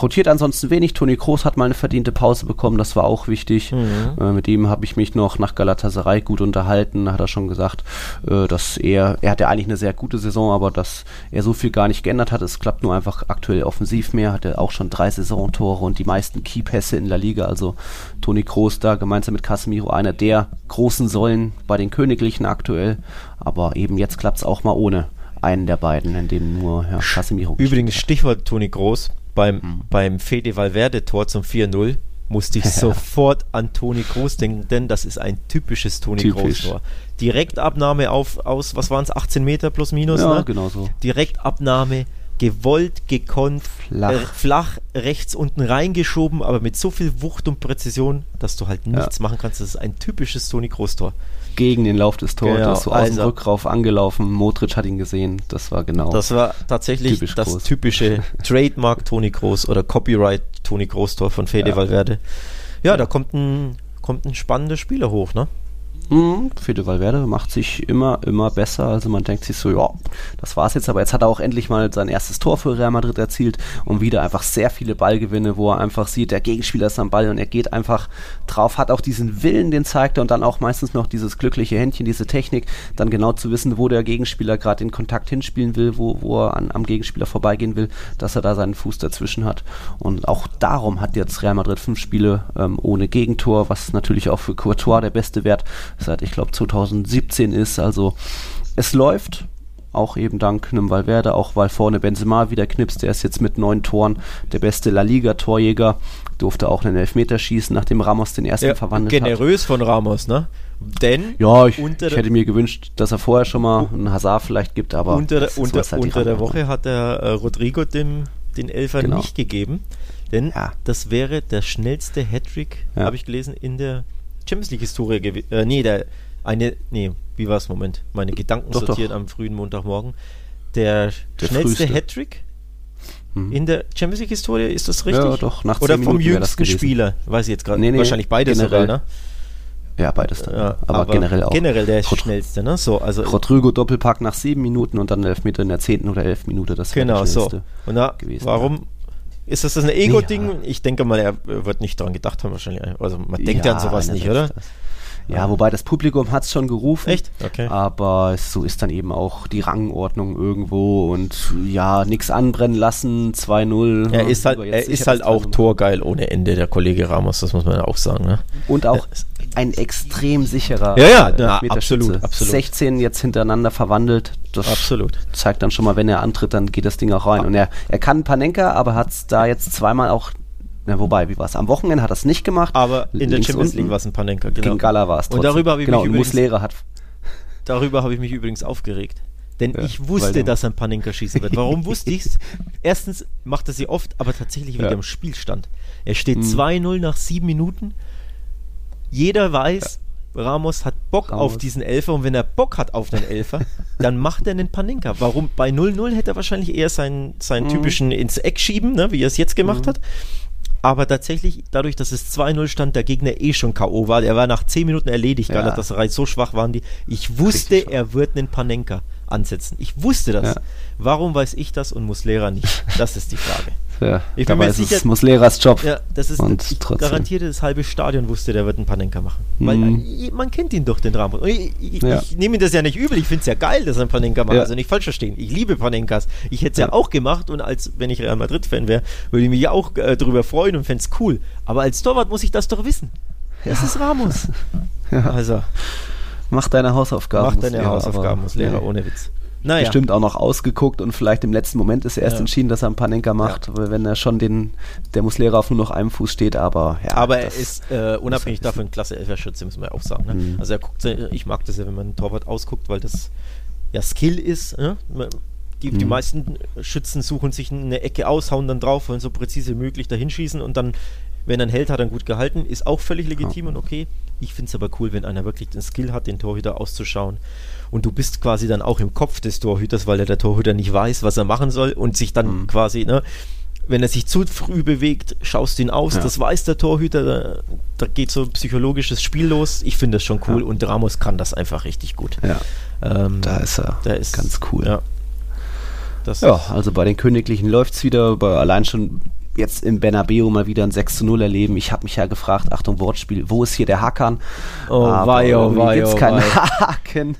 Rotiert ansonsten wenig. Toni Kroos hat mal eine verdiente Pause bekommen, das war auch wichtig. Mhm. Äh, mit ihm habe ich mich noch nach Galatasaray gut unterhalten. Da hat er schon gesagt, äh, dass er, er hatte eigentlich eine sehr gute Saison, aber dass er so viel gar nicht geändert hat. Es klappt nur einfach aktuell offensiv mehr. Hatte auch schon drei Saisontore und die meisten Keypässe in der Liga. Also Toni Kroos da gemeinsam mit Casemiro einer der großen Säulen bei den Königlichen aktuell. Aber eben jetzt klappt es auch mal ohne einen der beiden, in dem nur Herr Casemiro Übrigens Stichwort Toni Groß beim, mhm. beim Fede Valverde-Tor zum 4-0 musste ich sofort an Toni Groß denken, denn das ist ein typisches Toni Groß-Tor. Direktabnahme auf, aus, was waren es, 18 Meter plus minus? Ja, ne? genau so. Direktabnahme, gewollt, gekonnt, flach. Äh, flach rechts unten reingeschoben, aber mit so viel Wucht und Präzision, dass du halt nichts ja. machen kannst. Das ist ein typisches Toni Groß-Tor gegen den Lauf des Torhüters, genau, so aus also, dem Rückrauf angelaufen. Modric hat ihn gesehen. Das war genau. Das war tatsächlich das groß. typische Trademark Toni Kroos oder Copyright Toni Kroos Tor von Fede ja. Valverde. Ja, da kommt ein, kommt ein spannender Spieler hoch, ne? Mhm, Fede Valverde macht sich immer, immer besser. Also man denkt sich so, ja, das war's jetzt. Aber jetzt hat er auch endlich mal sein erstes Tor für Real Madrid erzielt und wieder einfach sehr viele Ballgewinne, wo er einfach sieht, der Gegenspieler ist am Ball und er geht einfach drauf, hat auch diesen Willen, den zeigt er und dann auch meistens noch dieses glückliche Händchen, diese Technik, dann genau zu wissen, wo der Gegenspieler gerade den Kontakt hinspielen will, wo, wo er an, am Gegenspieler vorbeigehen will, dass er da seinen Fuß dazwischen hat. Und auch darum hat jetzt Real Madrid fünf Spiele ähm, ohne Gegentor, was natürlich auch für Courtois der beste Wert seit, ich glaube, 2017 ist. Also es läuft, auch eben dank einem Valverde, auch weil vorne Benzema wieder knipst. Der ist jetzt mit neun Toren der beste La Liga-Torjäger. Durfte auch einen Elfmeter schießen, nachdem Ramos den ersten ja, verwandelt generös hat. Generös von Ramos, ne? Denn ja, ich, ich, hätte mir gewünscht, dass er vorher schon mal einen Hazard vielleicht gibt, aber unter, unter, halt unter der Woche hat er äh, Rodrigo den, den Elfer genau. nicht gegeben, denn ja. das wäre der schnellste Hattrick, ja. habe ich gelesen, in der Champions League Historie gewesen. Äh, nee, der eine, nee, wie war es? Moment, meine Gedanken doch, sortiert doch. am frühen Montagmorgen. Der, der schnellste Hattrick hm. in der Champions League Historie, ist das richtig? Ja, doch, nach Oder vom jüngsten Spieler, weiß ich jetzt gerade. Nee, nee, Wahrscheinlich beides generell, sogar, ne? Ja, beides dann. Ja, aber, aber, generell auch. Generell der Rod schnellste, ne? So, also Rodrigo Doppelpack nach sieben Minuten und dann Elfmeter in der zehnten oder elf Minute. Das genau, so. Und da, gewesen, warum. Ist das, ein Ego-Ding? Ja. Ich denke mal, er wird nicht daran gedacht haben wahrscheinlich. Also man denkt ja, an sowas nicht, oder? Das. Ja, wobei das Publikum hat es schon gerufen. Echt? Okay. Aber so ist dann eben auch die Rangordnung irgendwo und ja, nichts anbrennen lassen, 2-0. Er ist halt, er ist halt auch torgeil ohne Ende, der Kollege Ramos, das muss man ja auch sagen. Ne? Und auch ein extrem sicherer ja, ja, ja absolut, absolut. 16 jetzt hintereinander verwandelt. Das absolut. zeigt dann schon mal, wenn er antritt, dann geht das Ding auch rein. Und er, er kann Panenka, aber hat es da jetzt zweimal auch na, wobei, wie war es? Am Wochenende hat er es nicht gemacht. Aber in der Champions League war es ein Panenka, genau. Gegen Gala war es Und darüber habe ich genau, mich übrigens, Muslera hat Darüber habe ich mich übrigens aufgeregt. Denn ja, ich wusste, dass er ein Panenka schießen wird. Warum wusste ich es? Erstens macht er sie oft, aber tatsächlich wieder ja. im Spielstand. Er steht mhm. 2-0 nach sieben Minuten. Jeder weiß, ja. Ramos hat Bock Ramos. auf diesen Elfer und wenn er Bock hat auf den Elfer, dann macht er einen Panenka. Warum? Bei 0-0 hätte er wahrscheinlich eher seinen, seinen mhm. typischen ins Eck schieben, ne, wie er es jetzt gemacht mhm. hat aber tatsächlich, dadurch, dass es 2-0 stand, der Gegner eh schon K.O. war, der war nach 10 Minuten erledigt, ja. Galatasaray, so schwach waren die. Ich wusste, er wird einen Panenka ansetzen. Ich wusste das. Ja. Warum weiß ich das und muss Lehrer nicht? Das ist die Frage. Ja, ich bin mir sicher, muss Lehrers Job. Ja, das ist und ich trotzdem. garantiere, das halbe Stadion wusste, der wird einen Panenka machen. Mhm. Weil äh, man kennt ihn doch, den Ramos. Ich, ich, ja. ich nehme ihm das ja nicht übel. Ich finde es ja geil, dass er einen Panenka macht. Ja. Also nicht falsch verstehen. Ich liebe Panenkas. Ich hätte es ja. ja. auch gemacht und als wenn ich Real Madrid-Fan wäre, würde ich mich ja auch äh, darüber freuen und fände es cool. Aber als Torwart muss ich das doch wissen. Das ist Ramos. Also. Mach deine Hausaufgaben. Mach deine Hausaufgaben, muss Lehrer, ohne Witz naja. bestimmt auch noch ausgeguckt und vielleicht im letzten Moment ist er erst ja. entschieden, dass er einen Panenka macht, ja. wenn er schon den, der Muslera auf nur noch einem Fuß steht, aber ja. Aber er ist äh, unabhängig davon ein klasse Elferschütze, muss man ja auch sagen. Ne? Mhm. Also er guckt, ich mag das ja, wenn man einen Torwart ausguckt, weil das ja Skill ist. Ne? Die, mhm. die meisten Schützen suchen sich eine Ecke aus, hauen dann drauf, wollen so präzise wie möglich dahin schießen und dann, wenn er ein Held hat, dann gut gehalten, ist auch völlig legitim ja. und okay. Ich finde es aber cool, wenn einer wirklich den Skill hat, den Torhüter auszuschauen und du bist quasi dann auch im Kopf des Torhüters, weil der Torhüter nicht weiß, was er machen soll und sich dann mhm. quasi, ne, wenn er sich zu früh bewegt, schaust du ihn aus, ja. das weiß der Torhüter, da, da, geht so ein psychologisches Spiel los. Ich finde das schon cool ja. und Ramos kann das einfach richtig gut. Ja, ähm, da ist er da ist, ganz cool. Ja, ja also bei den Königlichen läuft es wieder, bei, allein schon jetzt im Bernabeu mal wieder ein 6 zu 0 erleben. Ich habe mich ja gefragt, Achtung Wortspiel, wo ist hier der Hackern? Oh, wei, oh, wei, gibt's oh, keinen Haken.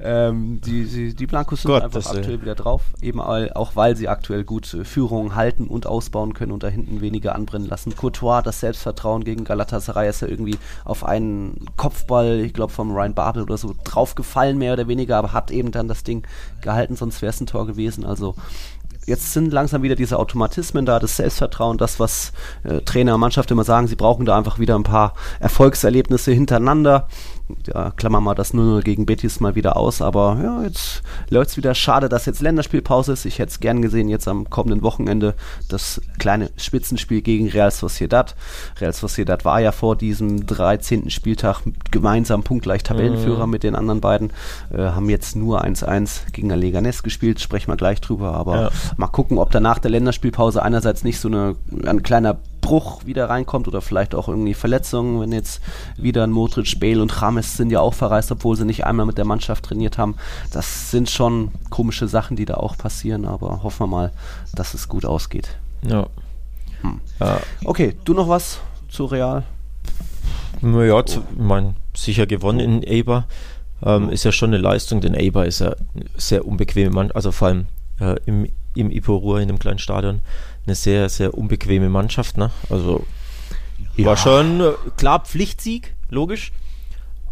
Ähm, die, die, die Blancos sind Gott, einfach aktuell wieder drauf, eben auch weil sie aktuell gut äh, Führungen halten und ausbauen können und da hinten weniger anbrennen lassen. Courtois, das Selbstvertrauen gegen Galatasaray ist ja irgendwie auf einen Kopfball, ich glaube vom Ryan Babel oder so, draufgefallen mehr oder weniger, aber hat eben dann das Ding gehalten, sonst wäre es ein Tor gewesen. Also jetzt sind langsam wieder diese Automatismen da, das Selbstvertrauen, das, was äh, Trainer und Mannschaft immer sagen, sie brauchen da einfach wieder ein paar Erfolgserlebnisse hintereinander ja, klammern wir das 0-0 gegen Betis mal wieder aus, aber ja, jetzt läuft es wieder. Schade, dass jetzt Länderspielpause ist. Ich hätte es gern gesehen, jetzt am kommenden Wochenende das kleine Spitzenspiel gegen Real Sociedad. Real Sociedad war ja vor diesem 13. Spieltag gemeinsam punktgleich Tabellenführer mhm. mit den anderen beiden, äh, haben jetzt nur 1-1 gegen Leganes gespielt, sprechen wir gleich drüber, aber ja. mal gucken, ob danach der Länderspielpause einerseits nicht so eine, ein kleiner Umbruch wieder reinkommt oder vielleicht auch irgendwie Verletzungen, wenn jetzt wieder ein Modric, Bale und Rames sind ja auch verreist, obwohl sie nicht einmal mit der Mannschaft trainiert haben. Das sind schon komische Sachen, die da auch passieren, aber hoffen wir mal, dass es gut ausgeht. Ja. Hm. Ja. Okay, du noch was zu Real? Naja, oh. ich meine, sicher gewonnen in Eber. Ähm, ist ja schon eine Leistung, denn Eber ist ja sehr unbequem, Mann, also vor allem äh, im, im Iporua, in einem kleinen Stadion, eine sehr, sehr unbequeme Mannschaft. Ne? Also ja. war schon äh, klar Pflichtsieg, logisch.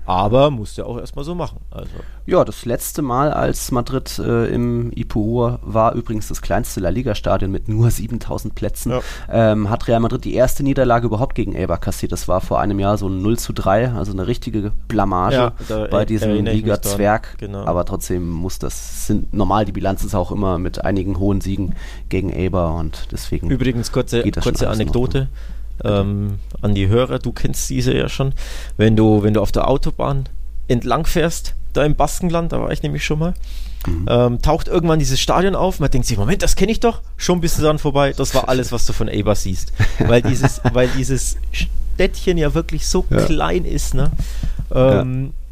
Aber musste er auch erstmal so machen. Also. Ja, das letzte Mal, als Madrid äh, im Ipur war übrigens das kleinste La Liga-Stadion mit nur 7000 Plätzen. Ja. Ähm, hat Real Madrid die erste Niederlage überhaupt gegen Eibar kassiert. Das war vor einem Jahr so ein 0 zu 3, also eine richtige Blamage ja, bei diesem Liga-Zwerg. Genau. Aber trotzdem muss das, sind normal, die Bilanz ist auch immer mit einigen hohen Siegen gegen Eibar und deswegen. Übrigens, kurze, kurze Anekdote ähm, an die Hörer, du kennst diese ja schon. Wenn du, wenn du auf der Autobahn entlang fährst, da im Baskenland, da war ich nämlich schon mal, mhm. ähm, taucht irgendwann dieses Stadion auf, man denkt sich, Moment, das kenne ich doch, schon bist du dann vorbei, das war alles, was du von Eber siehst. weil dieses, weil dieses Städtchen ja wirklich so ja. klein ist, ne? Ähm, ja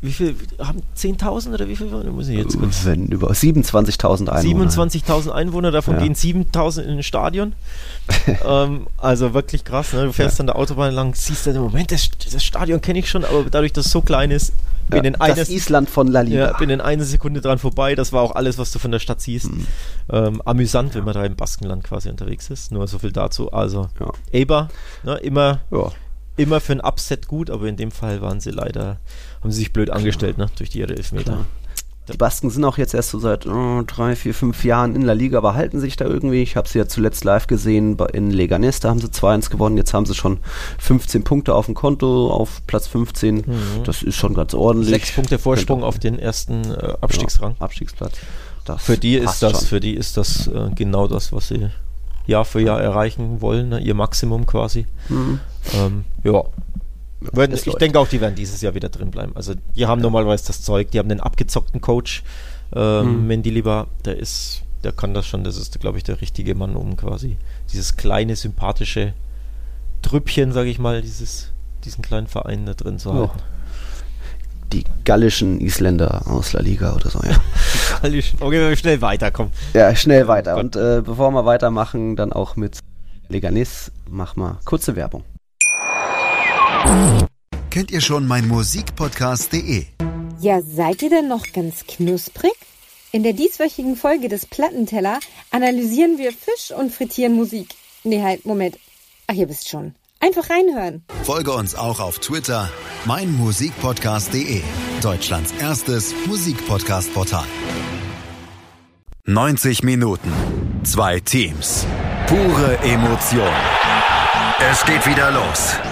wie viel haben 10.000 oder wie viel muss ich jetzt kurz? Wenn über 27.000 Einwohner. 27.000 Einwohner, davon ja. gehen 7.000 in ein Stadion. ähm, also wirklich krass. Ne? Du fährst ja. an der Autobahn lang, siehst du, Moment, das, das Stadion kenne ich schon, aber dadurch, dass es so klein ist, bin ja, in eine, das Island von La Liga. Ja, bin in einer Sekunde dran vorbei. Das war auch alles, was du von der Stadt siehst. Mhm. Ähm, amüsant, wenn man da im Baskenland quasi unterwegs ist. Nur so viel dazu. Also, ja. Eber, ne, immer, immer für ein Upset gut, aber in dem Fall waren sie leider haben sie sich blöd angestellt, ne? Durch die ihre Elfmeter. Klar. Die Basken sind auch jetzt erst so seit oh, drei, vier, fünf Jahren in der Liga, aber halten sich da irgendwie. Ich habe sie ja zuletzt live gesehen in Leganés, da haben sie 2-1 gewonnen. Jetzt haben sie schon 15 Punkte auf dem Konto, auf Platz 15. Mhm. Das ist schon ganz ordentlich. Sechs Punkte Vorsprung auf den ersten äh, Abstiegsrang. Ja, Abstiegsplatz. Das für die ist das, schon. für die ist das äh, genau das, was sie Jahr für Jahr erreichen wollen, ne? ihr Maximum quasi. Mhm. Ähm, ja, werden, ich läuft. denke auch, die werden dieses Jahr wieder drin bleiben. Also die haben ja. normalerweise das Zeug, die haben den abgezockten Coach, ähm, mhm. Mendilibar, der ist, der kann das schon, das ist, glaube ich, der richtige Mann, um quasi dieses kleine, sympathische Trüppchen, sage ich mal, dieses, diesen kleinen Verein da drin zu halten. Die gallischen Isländer aus La Liga oder so, ja. Die gallischen, okay, schnell weiter, komm. Ja, schnell weiter. Oh Und äh, bevor wir weitermachen, dann auch mit Leganis, mach mal kurze Werbung. Kennt ihr schon mein Musikpodcast.de? Ja, seid ihr denn noch ganz knusprig? In der dieswöchigen Folge des Plattenteller analysieren wir Fisch und frittieren Musik. Nee, halt, Moment. Ach, ihr wisst schon. Einfach reinhören. Folge uns auch auf Twitter, meinmusikpodcast.de. Deutschlands erstes Musikpodcast-Portal. 90 Minuten. Zwei Teams. Pure Emotion. Es geht wieder los.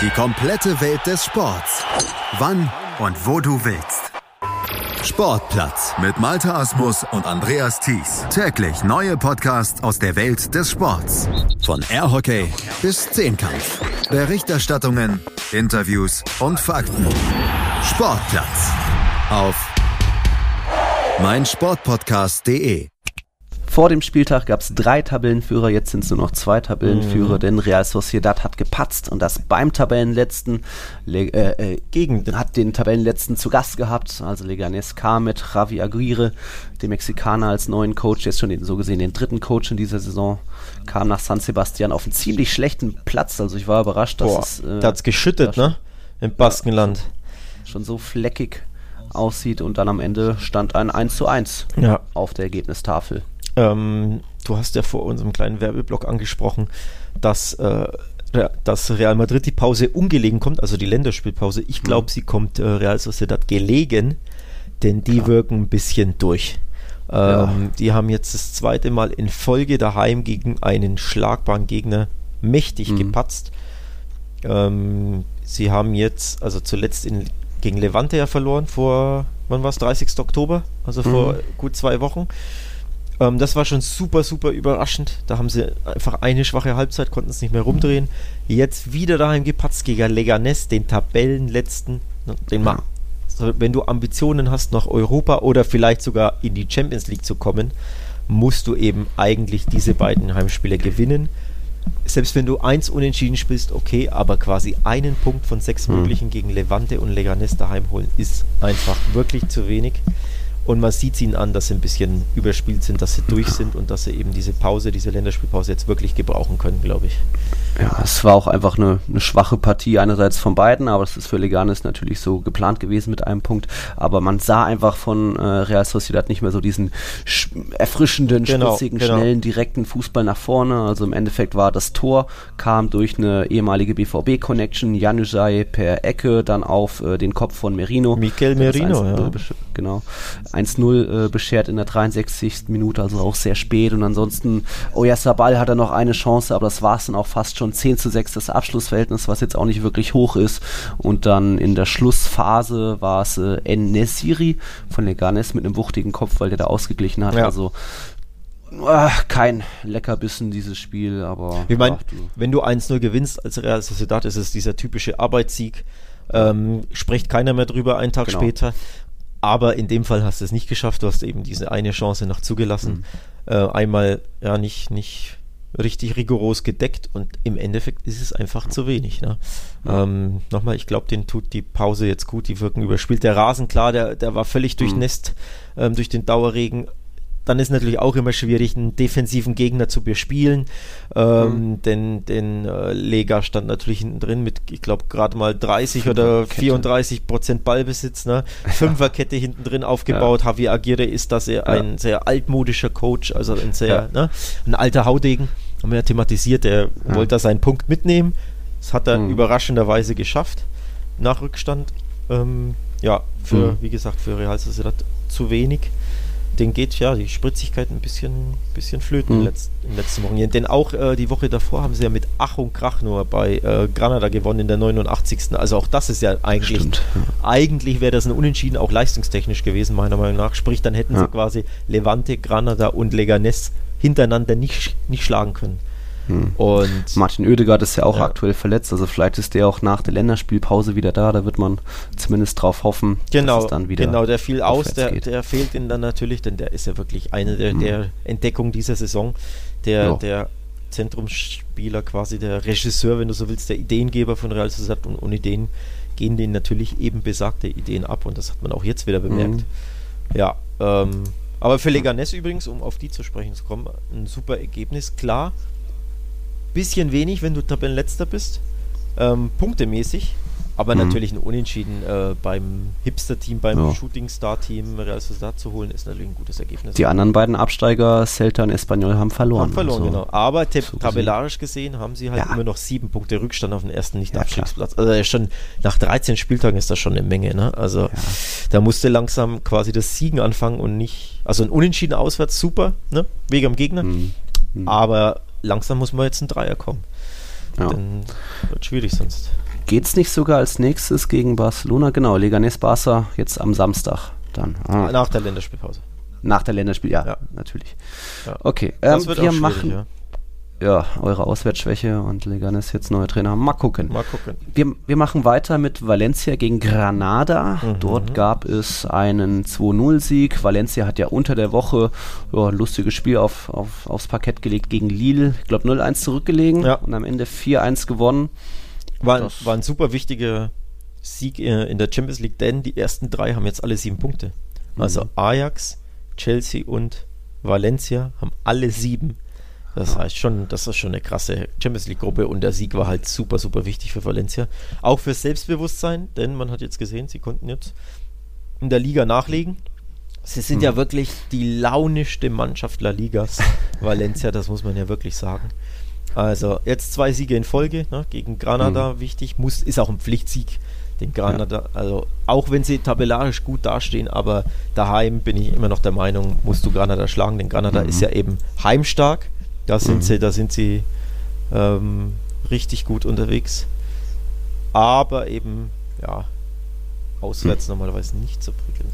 Die komplette Welt des Sports. Wann und wo du willst. Sportplatz mit Malta Asmus und Andreas Thies. Täglich neue Podcasts aus der Welt des Sports. Von Airhockey bis Zehnkampf. Berichterstattungen, Interviews und Fakten. Sportplatz. Auf meinsportpodcast.de vor dem Spieltag gab es drei Tabellenführer, jetzt sind es nur noch zwei Tabellenführer, mhm. denn Real Sociedad hat gepatzt und das beim Tabellenletzten äh, äh, gegen hat den Tabellenletzten zu Gast gehabt. Also Leganes kam mit Javi Aguirre, dem Mexikaner als neuen Coach, jetzt schon den, so gesehen den dritten Coach in dieser Saison, kam nach San Sebastian auf einen ziemlich schlechten Platz. Also ich war überrascht, dass Boah, es äh, da hat's geschüttet, ne? Im Baskenland. Ja, schon so fleckig aussieht und dann am Ende stand ein 1 zu 1 ja. auf der Ergebnistafel. Ähm, du hast ja vor unserem kleinen Werbeblock angesprochen, dass, äh, dass Real Madrid die Pause ungelegen kommt, also die Länderspielpause. Ich glaube, mhm. sie kommt äh, Real Sociedad gelegen, denn die Klar. wirken ein bisschen durch. Ähm, ja. Die haben jetzt das zweite Mal in Folge daheim gegen einen schlagbaren Gegner mächtig mhm. gepatzt. Ähm, sie haben jetzt, also zuletzt in, gegen Levante ja verloren vor, wann war es, 30. Oktober, also vor mhm. gut zwei Wochen. Ähm, das war schon super, super überraschend. Da haben sie einfach eine schwache Halbzeit, konnten es nicht mehr rumdrehen. Jetzt wieder daheim gepatzt gegen Leganes, den Tabellenletzten, den ja. wenn du Ambitionen hast, nach Europa oder vielleicht sogar in die Champions League zu kommen, musst du eben eigentlich diese beiden Heimspiele gewinnen. Selbst wenn du eins unentschieden spielst, okay, aber quasi einen Punkt von sechs mhm. möglichen gegen Levante und Leganes daheim holen, ist einfach wirklich zu wenig. Und man sieht es ihnen an, dass sie ein bisschen überspielt sind, dass sie durch sind und dass sie eben diese Pause, diese Länderspielpause jetzt wirklich gebrauchen können, glaube ich. Ja, es war auch einfach eine, eine, schwache Partie einerseits von beiden, aber das ist für Leganes natürlich so geplant gewesen mit einem Punkt. Aber man sah einfach von äh, Real Sociedad nicht mehr so diesen erfrischenden, genau, spritzigen, genau. schnellen, direkten Fußball nach vorne. Also im Endeffekt war das Tor, kam durch eine ehemalige BVB-Connection, Januzaj per Ecke, dann auf äh, den Kopf von Merino. Mikel Merino, ja. Genau. 1-0 äh, beschert in der 63. Minute, also auch sehr spät. Und ansonsten, Oyarzabal hat er noch eine Chance, aber das war es dann auch fast schon 10 zu 6 das Abschlussverhältnis, was jetzt auch nicht wirklich hoch ist. Und dann in der Schlussphase war es äh, En-Nesiri von Leganes mit einem wuchtigen Kopf, weil der da ausgeglichen hat. Ja. Also Ach, kein Leckerbissen, dieses Spiel, aber. Ich meine, wenn du 1-0 gewinnst als Real Sociedad, ist es dieser typische Arbeitssieg. Ähm, spricht keiner mehr drüber einen Tag genau. später. Aber in dem Fall hast du es nicht geschafft. Du hast eben diese eine Chance noch zugelassen. Mhm. Äh, einmal ja nicht, nicht richtig rigoros gedeckt und im Endeffekt ist es einfach zu wenig. Ne? Ja. Ähm, nochmal, ich glaube, den tut die Pause jetzt gut. Die wirken überspielt. Der Rasen, klar, der, der war völlig mhm. durchnässt ähm, durch den Dauerregen dann ist natürlich auch immer schwierig, einen defensiven Gegner zu bespielen. Ähm, mhm. Denn den äh, Lega stand natürlich hinten drin mit, ich glaube, gerade mal 30 oder 34 Prozent Ballbesitz. Ne? Fünferkette hinten drin aufgebaut. Ja. Javier Aguirre ist das ja. ein sehr altmodischer Coach, also ein sehr, ja. ne? ein alter Haudegen. Haben wir ja thematisiert, er ja. wollte da seinen Punkt mitnehmen. Das hat er mhm. überraschenderweise geschafft. Nach Rückstand. Ähm, ja, für, mhm. wie gesagt, für Real Sociedad zu wenig den geht ja die Spritzigkeit ein bisschen, bisschen flöten mhm. letzt, in letzten Wochen. Denn auch äh, die Woche davor haben sie ja mit Ach und Krach nur bei äh, Granada gewonnen in der 89. Also auch das ist ja eigentlich, Stimmt, ja. eigentlich wäre das ein Unentschieden auch leistungstechnisch gewesen, meiner Meinung nach. Sprich, dann hätten ja. sie quasi Levante, Granada und Leganes hintereinander nicht, nicht schlagen können. Hm. Und Martin Oedegaard ist ja auch ja. aktuell verletzt, also vielleicht ist der auch nach der Länderspielpause wieder da, da wird man zumindest drauf hoffen, genau, dass es dann wieder Genau, der fiel aus, der, der, fehlt ihn dann natürlich, denn der ist ja wirklich eine der, hm. der Entdeckungen dieser Saison, der, der Zentrumsspieler, quasi der Regisseur, wenn du so willst, der Ideengeber von Real Sociedad und ohne den gehen denen natürlich eben besagte Ideen ab und das hat man auch jetzt wieder bemerkt. Mhm. Ja, ähm, aber für Leganes übrigens, um auf die zu sprechen zu kommen, ein super Ergebnis. Klar, bisschen wenig, wenn du Tabellenletzter bist, ähm, punktemäßig. Aber mhm. natürlich ein Unentschieden äh, beim Hipster-Team, beim ja. Shooting-Star-Team Real Sociedad zu holen, ist natürlich ein gutes Ergebnis. Die anderen beiden Absteiger, Celta und Espanyol, haben verloren. Haben verloren, also, genau. Aber so tabellarisch gesehen haben sie halt ja. immer noch sieben Punkte Rückstand auf den ersten Nicht-Abstiegsplatz. Ja, also schon nach 13 Spieltagen ist das schon eine Menge. Ne? Also da musste langsam quasi das Siegen anfangen und nicht. Also ein Unentschieden auswärts, super, ne? wegen am Gegner. Mhm. Mhm. Aber langsam muss man jetzt ein Dreier kommen. Ja. Dann wird schwierig sonst. Geht's nicht sogar als nächstes gegen Barcelona? Genau, Leganes Barca jetzt am Samstag dann. Ah. Nach der Länderspielpause. Nach der Länderspiel, ja, ja. natürlich. Ja. Okay, ähm, wir machen. Ja ja, eure Auswärtsschwäche und Leganes jetzt neue Trainer. Mal gucken. Mal gucken. Wir, wir machen weiter mit Valencia gegen Granada. Mhm. Dort gab es einen 2-0-Sieg. Valencia hat ja unter der Woche ein lustiges Spiel auf, auf, aufs Parkett gelegt gegen Lille. Ich glaube 0-1 zurückgelegen und am Ende 4-1 gewonnen. War, war ein super wichtiger Sieg äh, in der Champions League, denn die ersten drei haben jetzt alle sieben Punkte. Also mhm. Ajax, Chelsea und Valencia haben alle sieben das heißt schon, das ist schon eine krasse Champions League-Gruppe und der Sieg war halt super, super wichtig für Valencia. Auch für Selbstbewusstsein, denn man hat jetzt gesehen, sie konnten jetzt in der Liga nachlegen. Sie sind hm. ja wirklich die launischste Mannschaft La Ligas, Valencia, das muss man ja wirklich sagen. Also jetzt zwei Siege in Folge ne, gegen Granada, hm. wichtig, muss, ist auch ein Pflichtsieg. Den Granada, ja. also auch wenn sie tabellarisch gut dastehen, aber daheim bin ich immer noch der Meinung, musst du Granada schlagen, denn Granada mhm. ist ja eben heimstark da sind mhm. sie, da sind sie Ähm, richtig gut unterwegs. Aber eben, ja, auswärts hm. normalerweise nicht so prickelnd.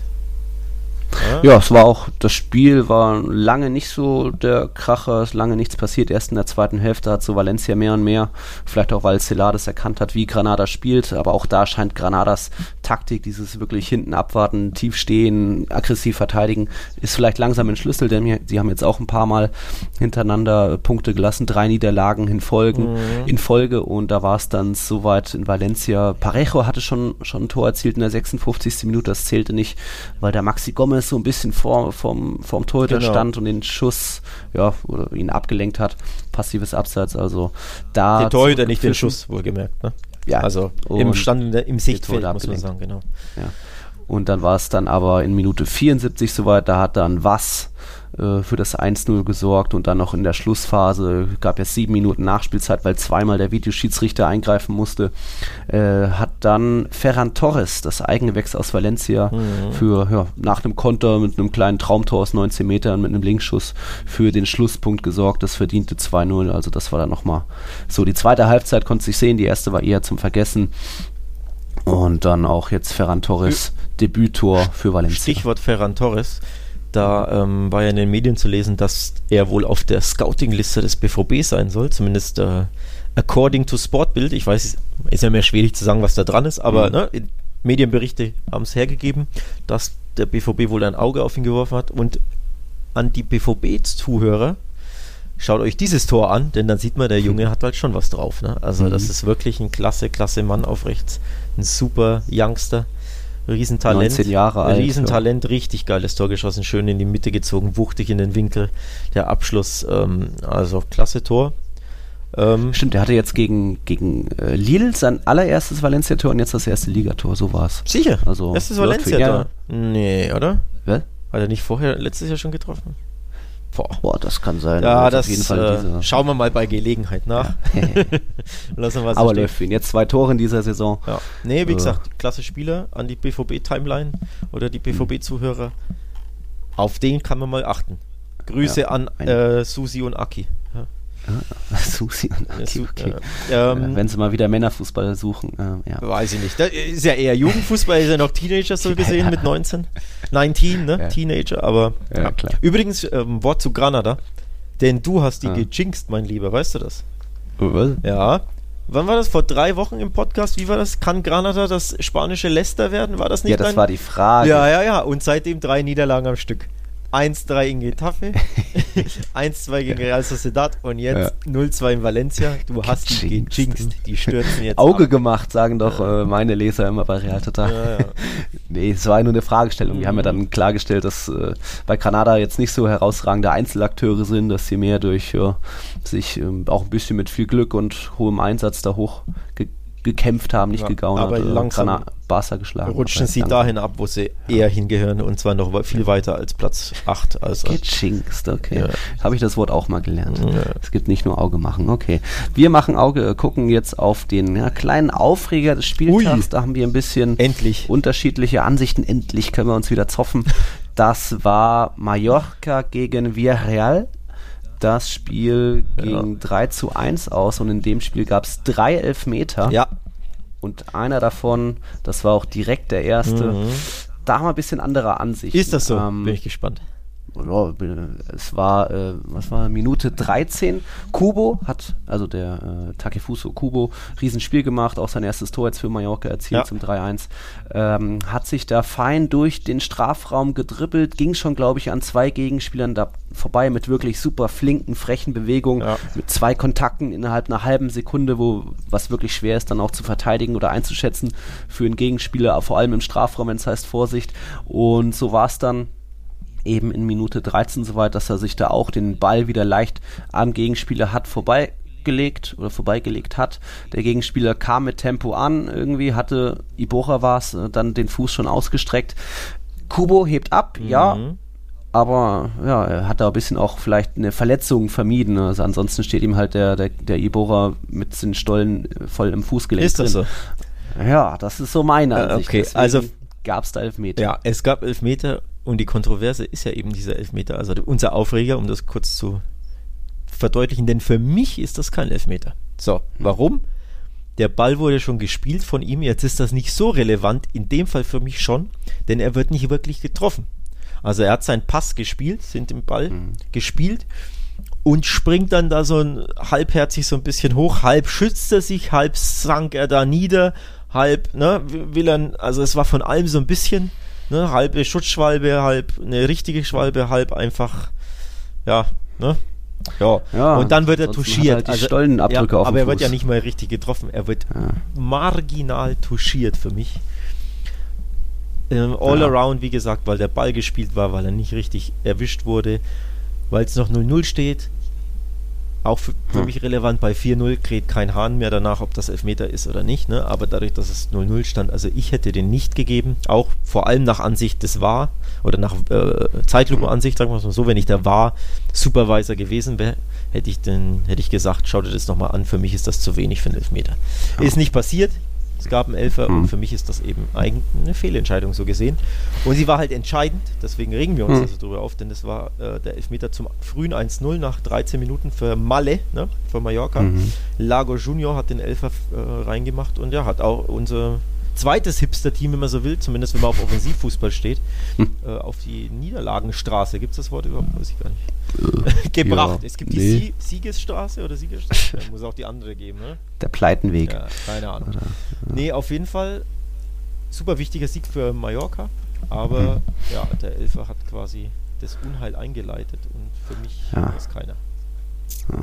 Ja, es war auch, das Spiel war lange nicht so der Kracher, ist lange nichts passiert. Erst in der zweiten Hälfte hat so Valencia mehr und mehr, vielleicht auch weil Celades erkannt hat, wie Granada spielt, aber auch da scheint Granadas Taktik, dieses wirklich hinten abwarten, tief stehen, aggressiv verteidigen, ist vielleicht langsam entschlüsselt, denn sie haben jetzt auch ein paar Mal hintereinander Punkte gelassen, drei Niederlagen in, Folgen, mhm. in Folge und da war es dann soweit in Valencia. Parejo hatte schon, schon ein Tor erzielt in der 56. Minute, das zählte nicht, weil der Maxi Gomez so ein bisschen vor, vom, vom Torhüter genau. stand und den Schuss, ja, oder ihn abgelenkt hat. Passives Abseits, also da. Den Torhüter, nicht den Schuss, wohlgemerkt, ne? Ja. Also im Stand, im Sichtfeld, muss man sagen, genau. Ja. Und dann war es dann aber in Minute 74 soweit, da hat dann was äh, für das 1-0 gesorgt und dann noch in der Schlussphase, gab es sieben Minuten Nachspielzeit, weil zweimal der Videoschiedsrichter eingreifen musste, äh, hat dann Ferran Torres, das Eigengewächs aus Valencia, mhm. für ja, nach einem Konter mit einem kleinen Traumtor aus 19 Metern mit einem Linksschuss für den Schlusspunkt gesorgt. Das verdiente 2-0, also das war dann nochmal so. Die zweite Halbzeit konnte sich sehen, die erste war eher zum Vergessen. Und dann auch jetzt Ferran Torres, Debüttor für Valencia. Stichwort Ferran Torres. Da ähm, war ja in den Medien zu lesen, dass er wohl auf der Scouting-Liste des BVB sein soll, zumindest äh, according to Sportbild. Ich weiß, ist ja mehr schwierig zu sagen, was da dran ist, aber mhm. ne, Medienberichte haben es hergegeben, dass der BVB wohl ein Auge auf ihn geworfen hat. Und an die BVB-Zuhörer, schaut euch dieses Tor an, denn dann sieht man, der Junge hat halt schon was drauf. Ne? Also, mhm. das ist wirklich ein klasse, klasse Mann auf rechts. Ein super Youngster. Riesentalent. 19 Jahre alt. Riesentalent, ja. richtig geiles Tor geschossen, schön in die Mitte gezogen, wuchtig in den Winkel. Der Abschluss, ähm, also klasse Tor. Ähm, Stimmt, der hatte jetzt gegen, gegen äh, Lille sein allererstes Valencia-Tor und jetzt das erste Ligator, so war es. Sicher? Also, erstes Valencia-Tor? Ja. Nee, oder? Was? Hat er nicht vorher letztes Jahr schon getroffen? Boah. Boah, das kann sein. Ja, das auf jeden Fall äh, schauen wir mal bei Gelegenheit nach. Ja. Lassen wir Aber läuft für ihn. Jetzt zwei Tore in dieser Saison. Ja. Nee, wie äh. gesagt, klasse Spieler an die BVB-Timeline oder die BVB-Zuhörer. Auf den kann man mal achten. Grüße ja, an äh, Susi und Aki. Ah, Susi und Aki, okay. Ähm, Wenn sie mal wieder Männerfußball suchen, äh, ja. Weiß ich nicht. Das ist ja eher Jugendfußball, ist ja noch Teenager so gesehen mit 19. 19, ne? Teenager, aber. Ja, klar. Übrigens, ähm, Wort zu Granada. Denn du hast die ah. gejinxt, mein Lieber, weißt du das? Was? Ja. Wann war das? Vor drei Wochen im Podcast? Wie war das? Kann Granada das spanische Leicester werden? War das nicht? Ja, das dein? war die Frage. Ja, ja, ja. Und seitdem drei Niederlagen am Stück. 1-3 in Getafe, 1-2 gegen Real Sociedad und jetzt ja. 0-2 in Valencia. Du hast die gejinxt, die stürzen jetzt Auge ab. gemacht, sagen doch ja. äh, meine Leser immer bei Real Total. Ja, ja. nee, es war nur eine Fragestellung. Wir haben ja dann klargestellt, dass äh, bei Granada jetzt nicht so herausragende Einzelakteure sind, dass sie mehr durch sich ähm, auch ein bisschen mit viel Glück und hohem Einsatz da hoch gekämpft haben, nicht ja, gegaunert, aber langsam Grana Barca geschlagen. Rutschen sie dahin ab, wo sie ja. eher hingehören und zwar noch viel weiter als Platz 8. Also. Getschingst, okay. Ja. Habe ich das Wort auch mal gelernt. Es gibt nicht nur Auge machen, okay. Wir machen Auge, gucken jetzt auf den ja, kleinen Aufreger des Spieltags. Ui. Da haben wir ein bisschen Endlich. unterschiedliche Ansichten. Endlich können wir uns wieder zoffen. Das war Mallorca gegen Villarreal das Spiel ging ja. 3 zu 1 aus und in dem Spiel gab es drei Elfmeter. Ja. Und einer davon, das war auch direkt der erste. Mhm. Da haben wir ein bisschen andere Ansicht. Ist das so? Ähm, Bin ich gespannt ja, es war, äh, was war, Minute 13. Kubo hat, also der äh, Takefuso Kubo, Riesenspiel gemacht, auch sein erstes Tor jetzt für Mallorca erzielt ja. zum 3-1. Ähm, hat sich da fein durch den Strafraum gedribbelt, ging schon, glaube ich, an zwei Gegenspielern da vorbei mit wirklich super flinken, frechen Bewegungen, ja. mit zwei Kontakten innerhalb einer halben Sekunde, wo was wirklich schwer ist, dann auch zu verteidigen oder einzuschätzen für einen Gegenspieler, vor allem im Strafraum, wenn es heißt Vorsicht. Und so war es dann eben in Minute 13 soweit, dass er sich da auch den Ball wieder leicht am Gegenspieler hat vorbeigelegt oder vorbeigelegt hat. Der Gegenspieler kam mit Tempo an, irgendwie hatte Ibora war es, äh, dann den Fuß schon ausgestreckt. Kubo hebt ab, mhm. ja, aber ja, er hat da ein bisschen auch vielleicht eine Verletzung vermieden. Also ansonsten steht ihm halt der, der, der Ibora mit den Stollen äh, voll im Fußgelenk ist das drin. So? Ja, das ist so meine äh, Ansicht. Okay, Deswegen also gab es da Elfmeter. Ja, es gab Elfmeter und die Kontroverse ist ja eben dieser Elfmeter, also unser Aufreger, um das kurz zu verdeutlichen, denn für mich ist das kein Elfmeter. So, warum? Der Ball wurde schon gespielt von ihm, jetzt ist das nicht so relevant, in dem Fall für mich schon, denn er wird nicht wirklich getroffen. Also er hat seinen Pass gespielt, sind im Ball mhm. gespielt und springt dann da so ein halbherzig so ein bisschen hoch, halb schützt er sich, halb sank er da nieder, halb, ne, will er, also es war von allem so ein bisschen, ne, halbe Schutzschwalbe, halb eine richtige Schwalbe, halb einfach, ja, ne, ja. ja. und dann wird er touchiert. Halt also, Stollenabdrücke ja, auf aber er wird ja nicht mal richtig getroffen. Er wird ja. marginal touchiert für mich. Ähm, all ja. around, wie gesagt, weil der Ball gespielt war, weil er nicht richtig erwischt wurde, weil es noch 0-0 steht. Auch für, für hm. mich relevant, bei 4-0 kräht kein Hahn mehr danach, ob das Elfmeter ist oder nicht. Ne? Aber dadurch, dass es 0-0 stand, also ich hätte den nicht gegeben, auch vor allem nach Ansicht des War oder nach äh, Zeitlupenansicht, sagen wir es mal so, wenn ich der War Supervisor gewesen wäre, hätte ich den, hätte ich gesagt, schau dir das nochmal an, für mich ist das zu wenig für einen Elfmeter. Ja. Ist nicht passiert, es gab einen Elfer mhm. und für mich ist das eben eine Fehlentscheidung so gesehen. Und sie war halt entscheidend, deswegen regen wir uns mhm. also darüber auf, denn das war äh, der Elfmeter zum frühen 1-0 nach 13 Minuten für Malle, ne, für Mallorca. Mhm. Lago Junior hat den Elfer äh, reingemacht und ja, hat auch unser zweites Hipster-Team, wenn man so will, zumindest wenn man auf Offensivfußball steht, hm. äh, auf die Niederlagenstraße, gibt es das Wort überhaupt? Weiß ich gar nicht. Äh, gebracht. Ja, es gibt nee. die Sie Siegesstraße oder Siegesstraße? ja, muss auch die andere geben, ne? Der Pleitenweg. Ja, keine Ahnung. Oder, ja. Nee, auf jeden Fall super wichtiger Sieg für Mallorca, aber hm. ja, der Elfer hat quasi das Unheil eingeleitet und für mich ja. ist keiner. Ja.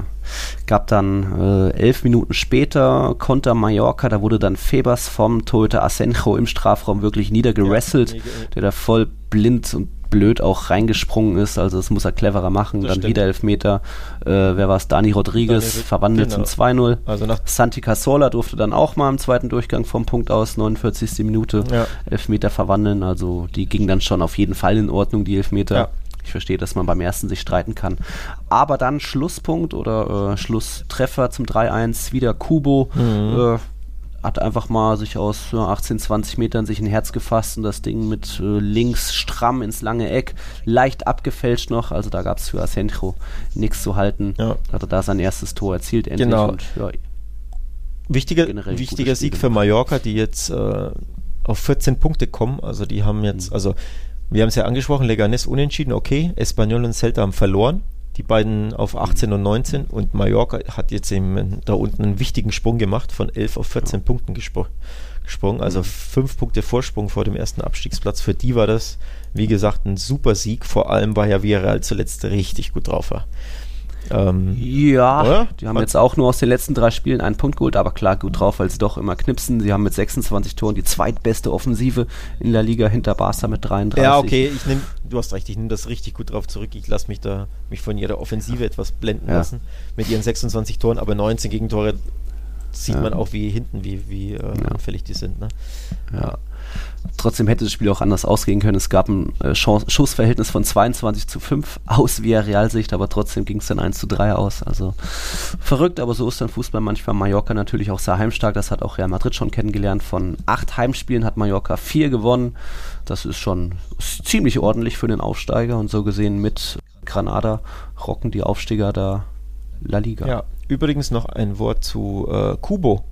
Gab dann äh, elf Minuten später Konter Mallorca, da wurde dann Febers vom Torhüter Asenjo im Strafraum wirklich niedergerasselt, ja, der da voll blind und blöd auch reingesprungen ist, also das muss er cleverer machen. Das dann stimmt. wieder Elfmeter, äh, wer war es? Dani Rodriguez Dani, verwandelt genau. zum 2-0. Also nach Santi Casola durfte dann auch mal im zweiten Durchgang vom Punkt aus, 49. Minute, ja. Elfmeter verwandeln, also die ging dann schon auf jeden Fall in Ordnung, die Elfmeter. Ja. Ich verstehe, dass man beim ersten sich streiten kann. Aber dann Schlusspunkt oder äh, Schlusstreffer zum 3-1, wieder Kubo. Mhm. Äh, hat einfach mal sich aus ja, 18, 20 Metern sich ein Herz gefasst und das Ding mit äh, links stramm ins lange Eck, leicht abgefälscht noch. Also da gab es für Asenjo nichts zu halten. Ja. Hat er da sein erstes Tor erzielt endlich. Genau. Und, ja, wichtiger wichtiger Sieg für Mallorca, die jetzt äh, auf 14 Punkte kommen. Also die haben jetzt, mhm. also wir haben es ja angesprochen, Leganes unentschieden, okay. Espanyol und Celta haben verloren. Die beiden auf 18 und 19 und Mallorca hat jetzt eben da unten einen wichtigen Sprung gemacht, von 11 auf 14 ja. Punkten gespro gesprungen. Also mhm. fünf Punkte Vorsprung vor dem ersten Abstiegsplatz. Für die war das, wie gesagt, ein super Sieg. Vor allem, weil ja Villarreal zuletzt richtig gut drauf war. Ähm, ja, oder? die haben jetzt auch nur aus den letzten drei Spielen einen Punkt geholt, aber klar, gut drauf, weil sie doch immer knipsen. Sie haben mit 26 Toren die zweitbeste Offensive in der Liga hinter Barca mit 33. Ja, okay, ich nehm, du hast recht, ich nehme das richtig gut drauf zurück. Ich lasse mich da mich von ihrer Offensive etwas blenden ja. lassen mit ihren 26 Toren, aber 19 Gegentore sieht ja. man auch wie hinten, wie, wie äh, ja. anfällig die sind. Ne? Ja. Trotzdem hätte das Spiel auch anders ausgehen können. Es gab ein äh, Schussverhältnis von 22 zu 5 aus via Realsicht, aber trotzdem ging es dann 1 zu 3 aus. Also verrückt, aber so ist dann Fußball manchmal. Mallorca natürlich auch sehr heimstark. Das hat auch Real Madrid schon kennengelernt. Von acht Heimspielen hat Mallorca vier gewonnen. Das ist schon ziemlich ordentlich für den Aufsteiger und so gesehen mit Granada rocken die Aufsteiger da La Liga. Ja, übrigens noch ein Wort zu äh, Kubo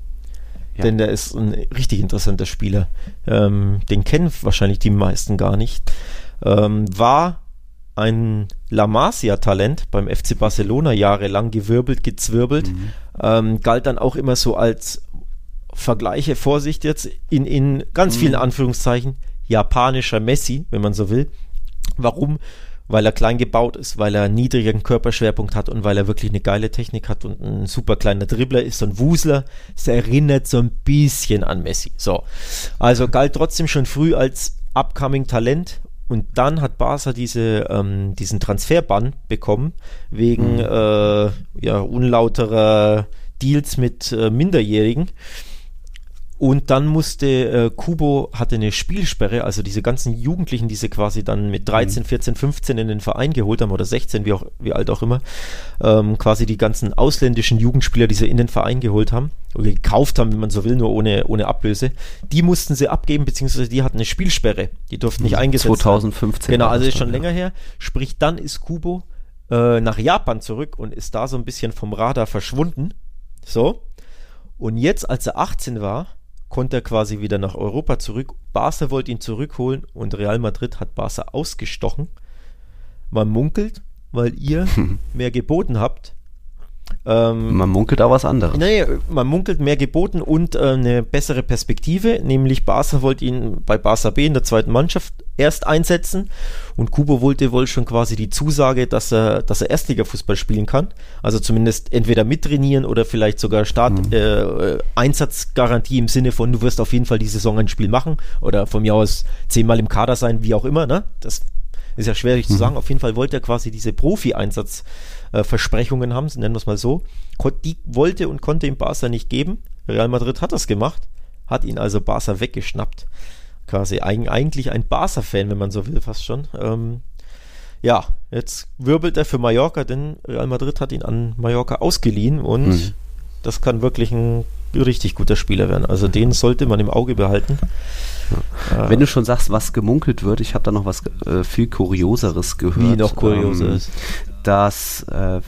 ja. denn der ist ein richtig interessanter Spieler. Ähm, den kennen wahrscheinlich die meisten gar nicht. Ähm, war ein La Masia-Talent beim FC Barcelona jahrelang gewirbelt, gezwirbelt, mhm. ähm, galt dann auch immer so als Vergleiche, Vorsicht jetzt, in, in ganz mhm. vielen Anführungszeichen, japanischer Messi, wenn man so will. Warum? Weil er klein gebaut ist, weil er einen niedrigen Körperschwerpunkt hat und weil er wirklich eine geile Technik hat und ein super kleiner Dribbler ist, so ein Wusler. Es erinnert so ein bisschen an Messi. So. Also galt trotzdem schon früh als upcoming Talent und dann hat Barca diese, ähm, diesen Transferbann bekommen, wegen mhm. äh, ja, unlauterer Deals mit äh, Minderjährigen. Und dann musste äh, Kubo hatte eine Spielsperre, also diese ganzen Jugendlichen, die sie quasi dann mit 13, 14, 15 in den Verein geholt haben oder 16, wie, auch, wie alt auch immer, ähm, quasi die ganzen ausländischen Jugendspieler, die sie in den Verein geholt haben oder gekauft haben, wenn man so will, nur ohne, ohne Ablöse, die mussten sie abgeben, beziehungsweise die hatten eine Spielsperre. Die durften nicht mhm. eingesetzt 2015. Werden. Genau, also ist schon länger her. Sprich, dann ist Kubo äh, nach Japan zurück und ist da so ein bisschen vom Radar verschwunden. So. Und jetzt, als er 18 war, konnte er quasi wieder nach Europa zurück. Barca wollte ihn zurückholen und Real Madrid hat Barca ausgestochen. Man munkelt, weil ihr mehr geboten habt, ähm, man munkelt auch was anderes. Nee, man munkelt mehr geboten und äh, eine bessere Perspektive, nämlich Barca wollte ihn bei Barca B in der zweiten Mannschaft erst einsetzen und Kubo wollte wohl schon quasi die Zusage, dass er, dass er Erstligafußball spielen kann. Also zumindest entweder mittrainieren oder vielleicht sogar Start mhm. äh, Einsatzgarantie im Sinne von du wirst auf jeden Fall die Saison ein Spiel machen oder von mir aus zehnmal im Kader sein, wie auch immer. Ne? Das ist ja schwierig mhm. zu sagen. Auf jeden Fall wollte er quasi diese Profi-Einsatz-Versprechungen äh, haben, nennen wir es mal so. Die wollte und konnte ihm Barca nicht geben. Real Madrid hat das gemacht, hat ihn also Barca weggeschnappt. Quasi eigentlich ein Barca-Fan, wenn man so will, fast schon. Ähm, ja, jetzt wirbelt er für Mallorca, denn Real Madrid hat ihn an Mallorca ausgeliehen und mhm. das kann wirklich ein richtig guter Spieler werden. Also den sollte man im Auge behalten. Ja. Wenn du schon sagst, was gemunkelt wird, ich habe da noch was äh, viel Kurioseres gehört. Wie noch Kurioseres? Ähm, dass äh,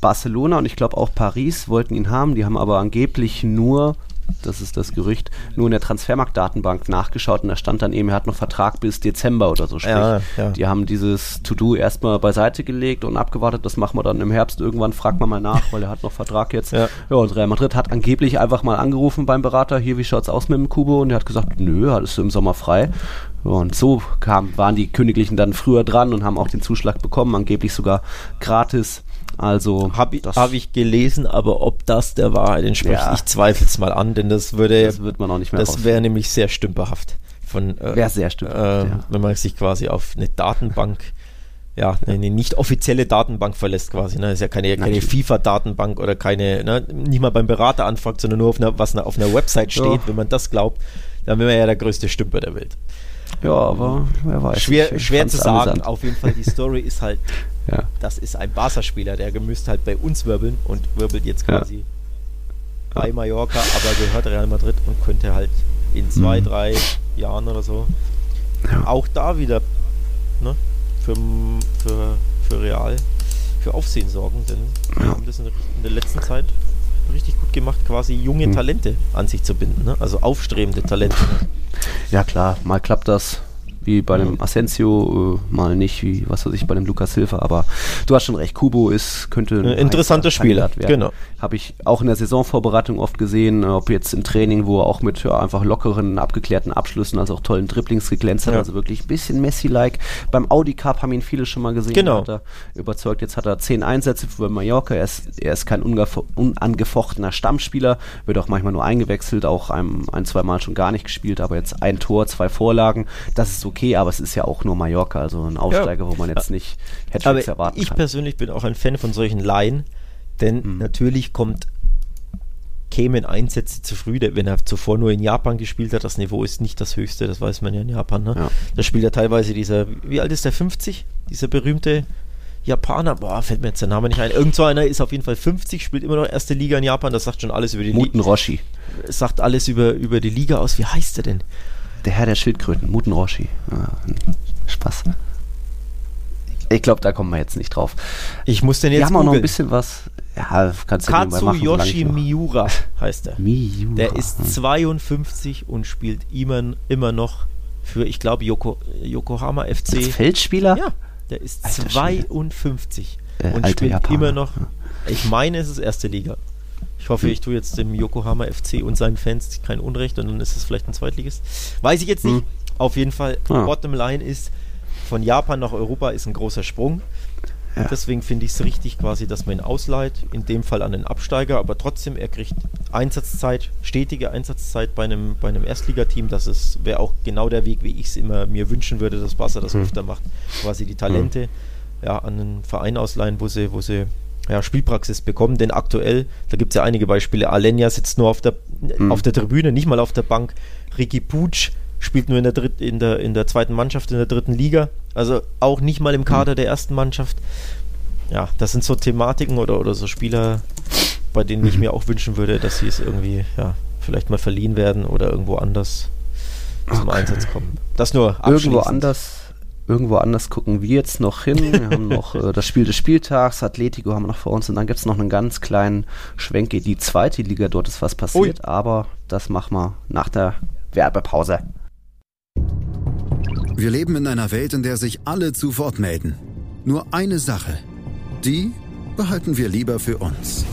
Barcelona und ich glaube auch Paris wollten ihn haben, die haben aber angeblich nur das ist das Gerücht, nur in der Transfermarkt-Datenbank nachgeschaut und da stand dann eben, er hat noch Vertrag bis Dezember oder so. Sprich, ja, ja. die haben dieses To-Do erstmal beiseite gelegt und abgewartet, das machen wir dann im Herbst. Irgendwann fragt man mal nach, weil er hat noch Vertrag jetzt. Ja. ja, und Real Madrid hat angeblich einfach mal angerufen beim Berater, hier, wie schaut's aus mit dem Kubo? Und er hat gesagt, nö, alles im Sommer frei. Und so kam, waren die Königlichen dann früher dran und haben auch den Zuschlag bekommen, angeblich sogar gratis. Also habe ich, hab ich gelesen, aber ob das der Wahrheit entspricht, ja. ich zweifle es mal an, denn das würde, das wird man auch nicht mehr. Das wäre nämlich sehr stümperhaft. Von, äh, wäre sehr stümperhaft, äh, ja. wenn man sich quasi auf eine Datenbank ja, eine nicht offizielle Datenbank verlässt quasi. Ne? Das ist ja keine, keine FIFA-Datenbank oder keine, ne? nicht mal beim Berater anfragt, sondern nur auf einer, was auf einer Website steht. Ja. Wenn man das glaubt, dann wäre man ja der größte Stümper der Welt. Ja, aber wer weiß. Schwer, schwer zu sagen. Amüsant. Auf jeden Fall, die Story ist halt, ja. das ist ein Barca-Spieler, der müsste halt bei uns wirbeln und wirbelt jetzt quasi ja. bei Mallorca, aber gehört Real Madrid und könnte halt in zwei, mhm. drei Jahren oder so ja. auch da wieder ne, für, für, für Real für Aufsehen sorgen, denn wir haben das in der letzten Zeit richtig gut gemacht, quasi junge hm. Talente an sich zu binden, ne? also aufstrebende Talente. Ja klar, mal klappt das, wie bei dem Asensio, äh, mal nicht, wie was weiß ich, bei dem Lukas Silva, aber du hast schon recht, Kubo ist, könnte ein interessanter Spieler werden. Genau. Habe ich auch in der Saisonvorbereitung oft gesehen, ob jetzt im Training, wo er auch mit ja, einfach lockeren, abgeklärten Abschlüssen, also auch tollen Dribblings geglänzt hat, ja. also wirklich ein bisschen Messi-like. Beim Audi Cup haben ihn viele schon mal gesehen, genau. hat er überzeugt, jetzt hat er zehn Einsätze für Mallorca, er ist, er ist kein unangefochtener Stammspieler, wird auch manchmal nur eingewechselt, auch ein, ein, zwei Mal schon gar nicht gespielt, aber jetzt ein Tor, zwei Vorlagen, das ist okay okay, aber es ist ja auch nur Mallorca, also ein Aufsteiger, ja. wo man jetzt nicht Hattricks erwarten ich kann. Ich persönlich bin auch ein Fan von solchen Laien, denn mhm. natürlich kommt kämen Einsätze zu früh, wenn er zuvor nur in Japan gespielt hat. Das Niveau ist nicht das höchste, das weiß man ja in Japan. Ne? Ja. Da spielt er teilweise dieser, wie alt ist der, 50? Dieser berühmte Japaner, boah, fällt mir jetzt der Name nicht ein. Irgend so einer ist auf jeden Fall 50, spielt immer noch erste Liga in Japan, das sagt schon alles über die Liga. Muten Roshi. Sagt alles über, über die Liga aus. Wie heißt er denn? Der Herr der Schildkröten, Muten Roshi. Ja, Spaß. Ich glaube, da kommen wir jetzt nicht drauf. Ich muss denn jetzt. Wir haben auch noch ein bisschen was. Ja, kannst du Katsu machen, Yoshi Miura heißt er. Miura. Der ist 52 und spielt immer, immer noch für, ich glaube, Yoko, Yokohama FC. Als Feldspieler? Ja, der ist Alter 52 äh, und spielt Japaner. immer noch. Ich meine, es ist erste Liga. Ich hoffe, ich tue jetzt dem Yokohama FC und seinen Fans kein Unrecht und dann ist es vielleicht ein Zweitliges. Weiß ich jetzt nicht. Hm. Auf jeden Fall, ah. Bottom Line ist, von Japan nach Europa ist ein großer Sprung. Ja. deswegen finde ich es richtig quasi, dass man ihn ausleiht, in dem Fall an den Absteiger, aber trotzdem, er kriegt Einsatzzeit, stetige Einsatzzeit bei einem, bei einem Erstligateam. Das wäre auch genau der Weg, wie ich es immer mir wünschen würde, dass Barca das hm. öfter macht. Quasi die Talente hm. ja, an einen Verein ausleihen, wo sie, wo sie ja, Spielpraxis bekommen, denn aktuell, da gibt es ja einige Beispiele, Alenia sitzt nur auf der, mhm. auf der Tribüne, nicht mal auf der Bank, Ricky Puig spielt nur in der, Dritt, in, der, in der zweiten Mannschaft, in der dritten Liga, also auch nicht mal im Kader mhm. der ersten Mannschaft. Ja, das sind so Thematiken oder, oder so Spieler, bei denen ich mhm. mir auch wünschen würde, dass sie es irgendwie, ja, vielleicht mal verliehen werden oder irgendwo anders zum okay. Einsatz kommen. Das nur Irgendwo anders irgendwo anders gucken wir jetzt noch hin. Wir haben noch äh, das Spiel des Spieltags, Atletico haben wir noch vor uns und dann gibt es noch einen ganz kleinen Schwenk in die zweite Liga. Dort ist was passiert, Ui. aber das machen wir nach der Werbepause. Wir leben in einer Welt, in der sich alle zu Wort melden. Nur eine Sache. Die behalten wir lieber für uns.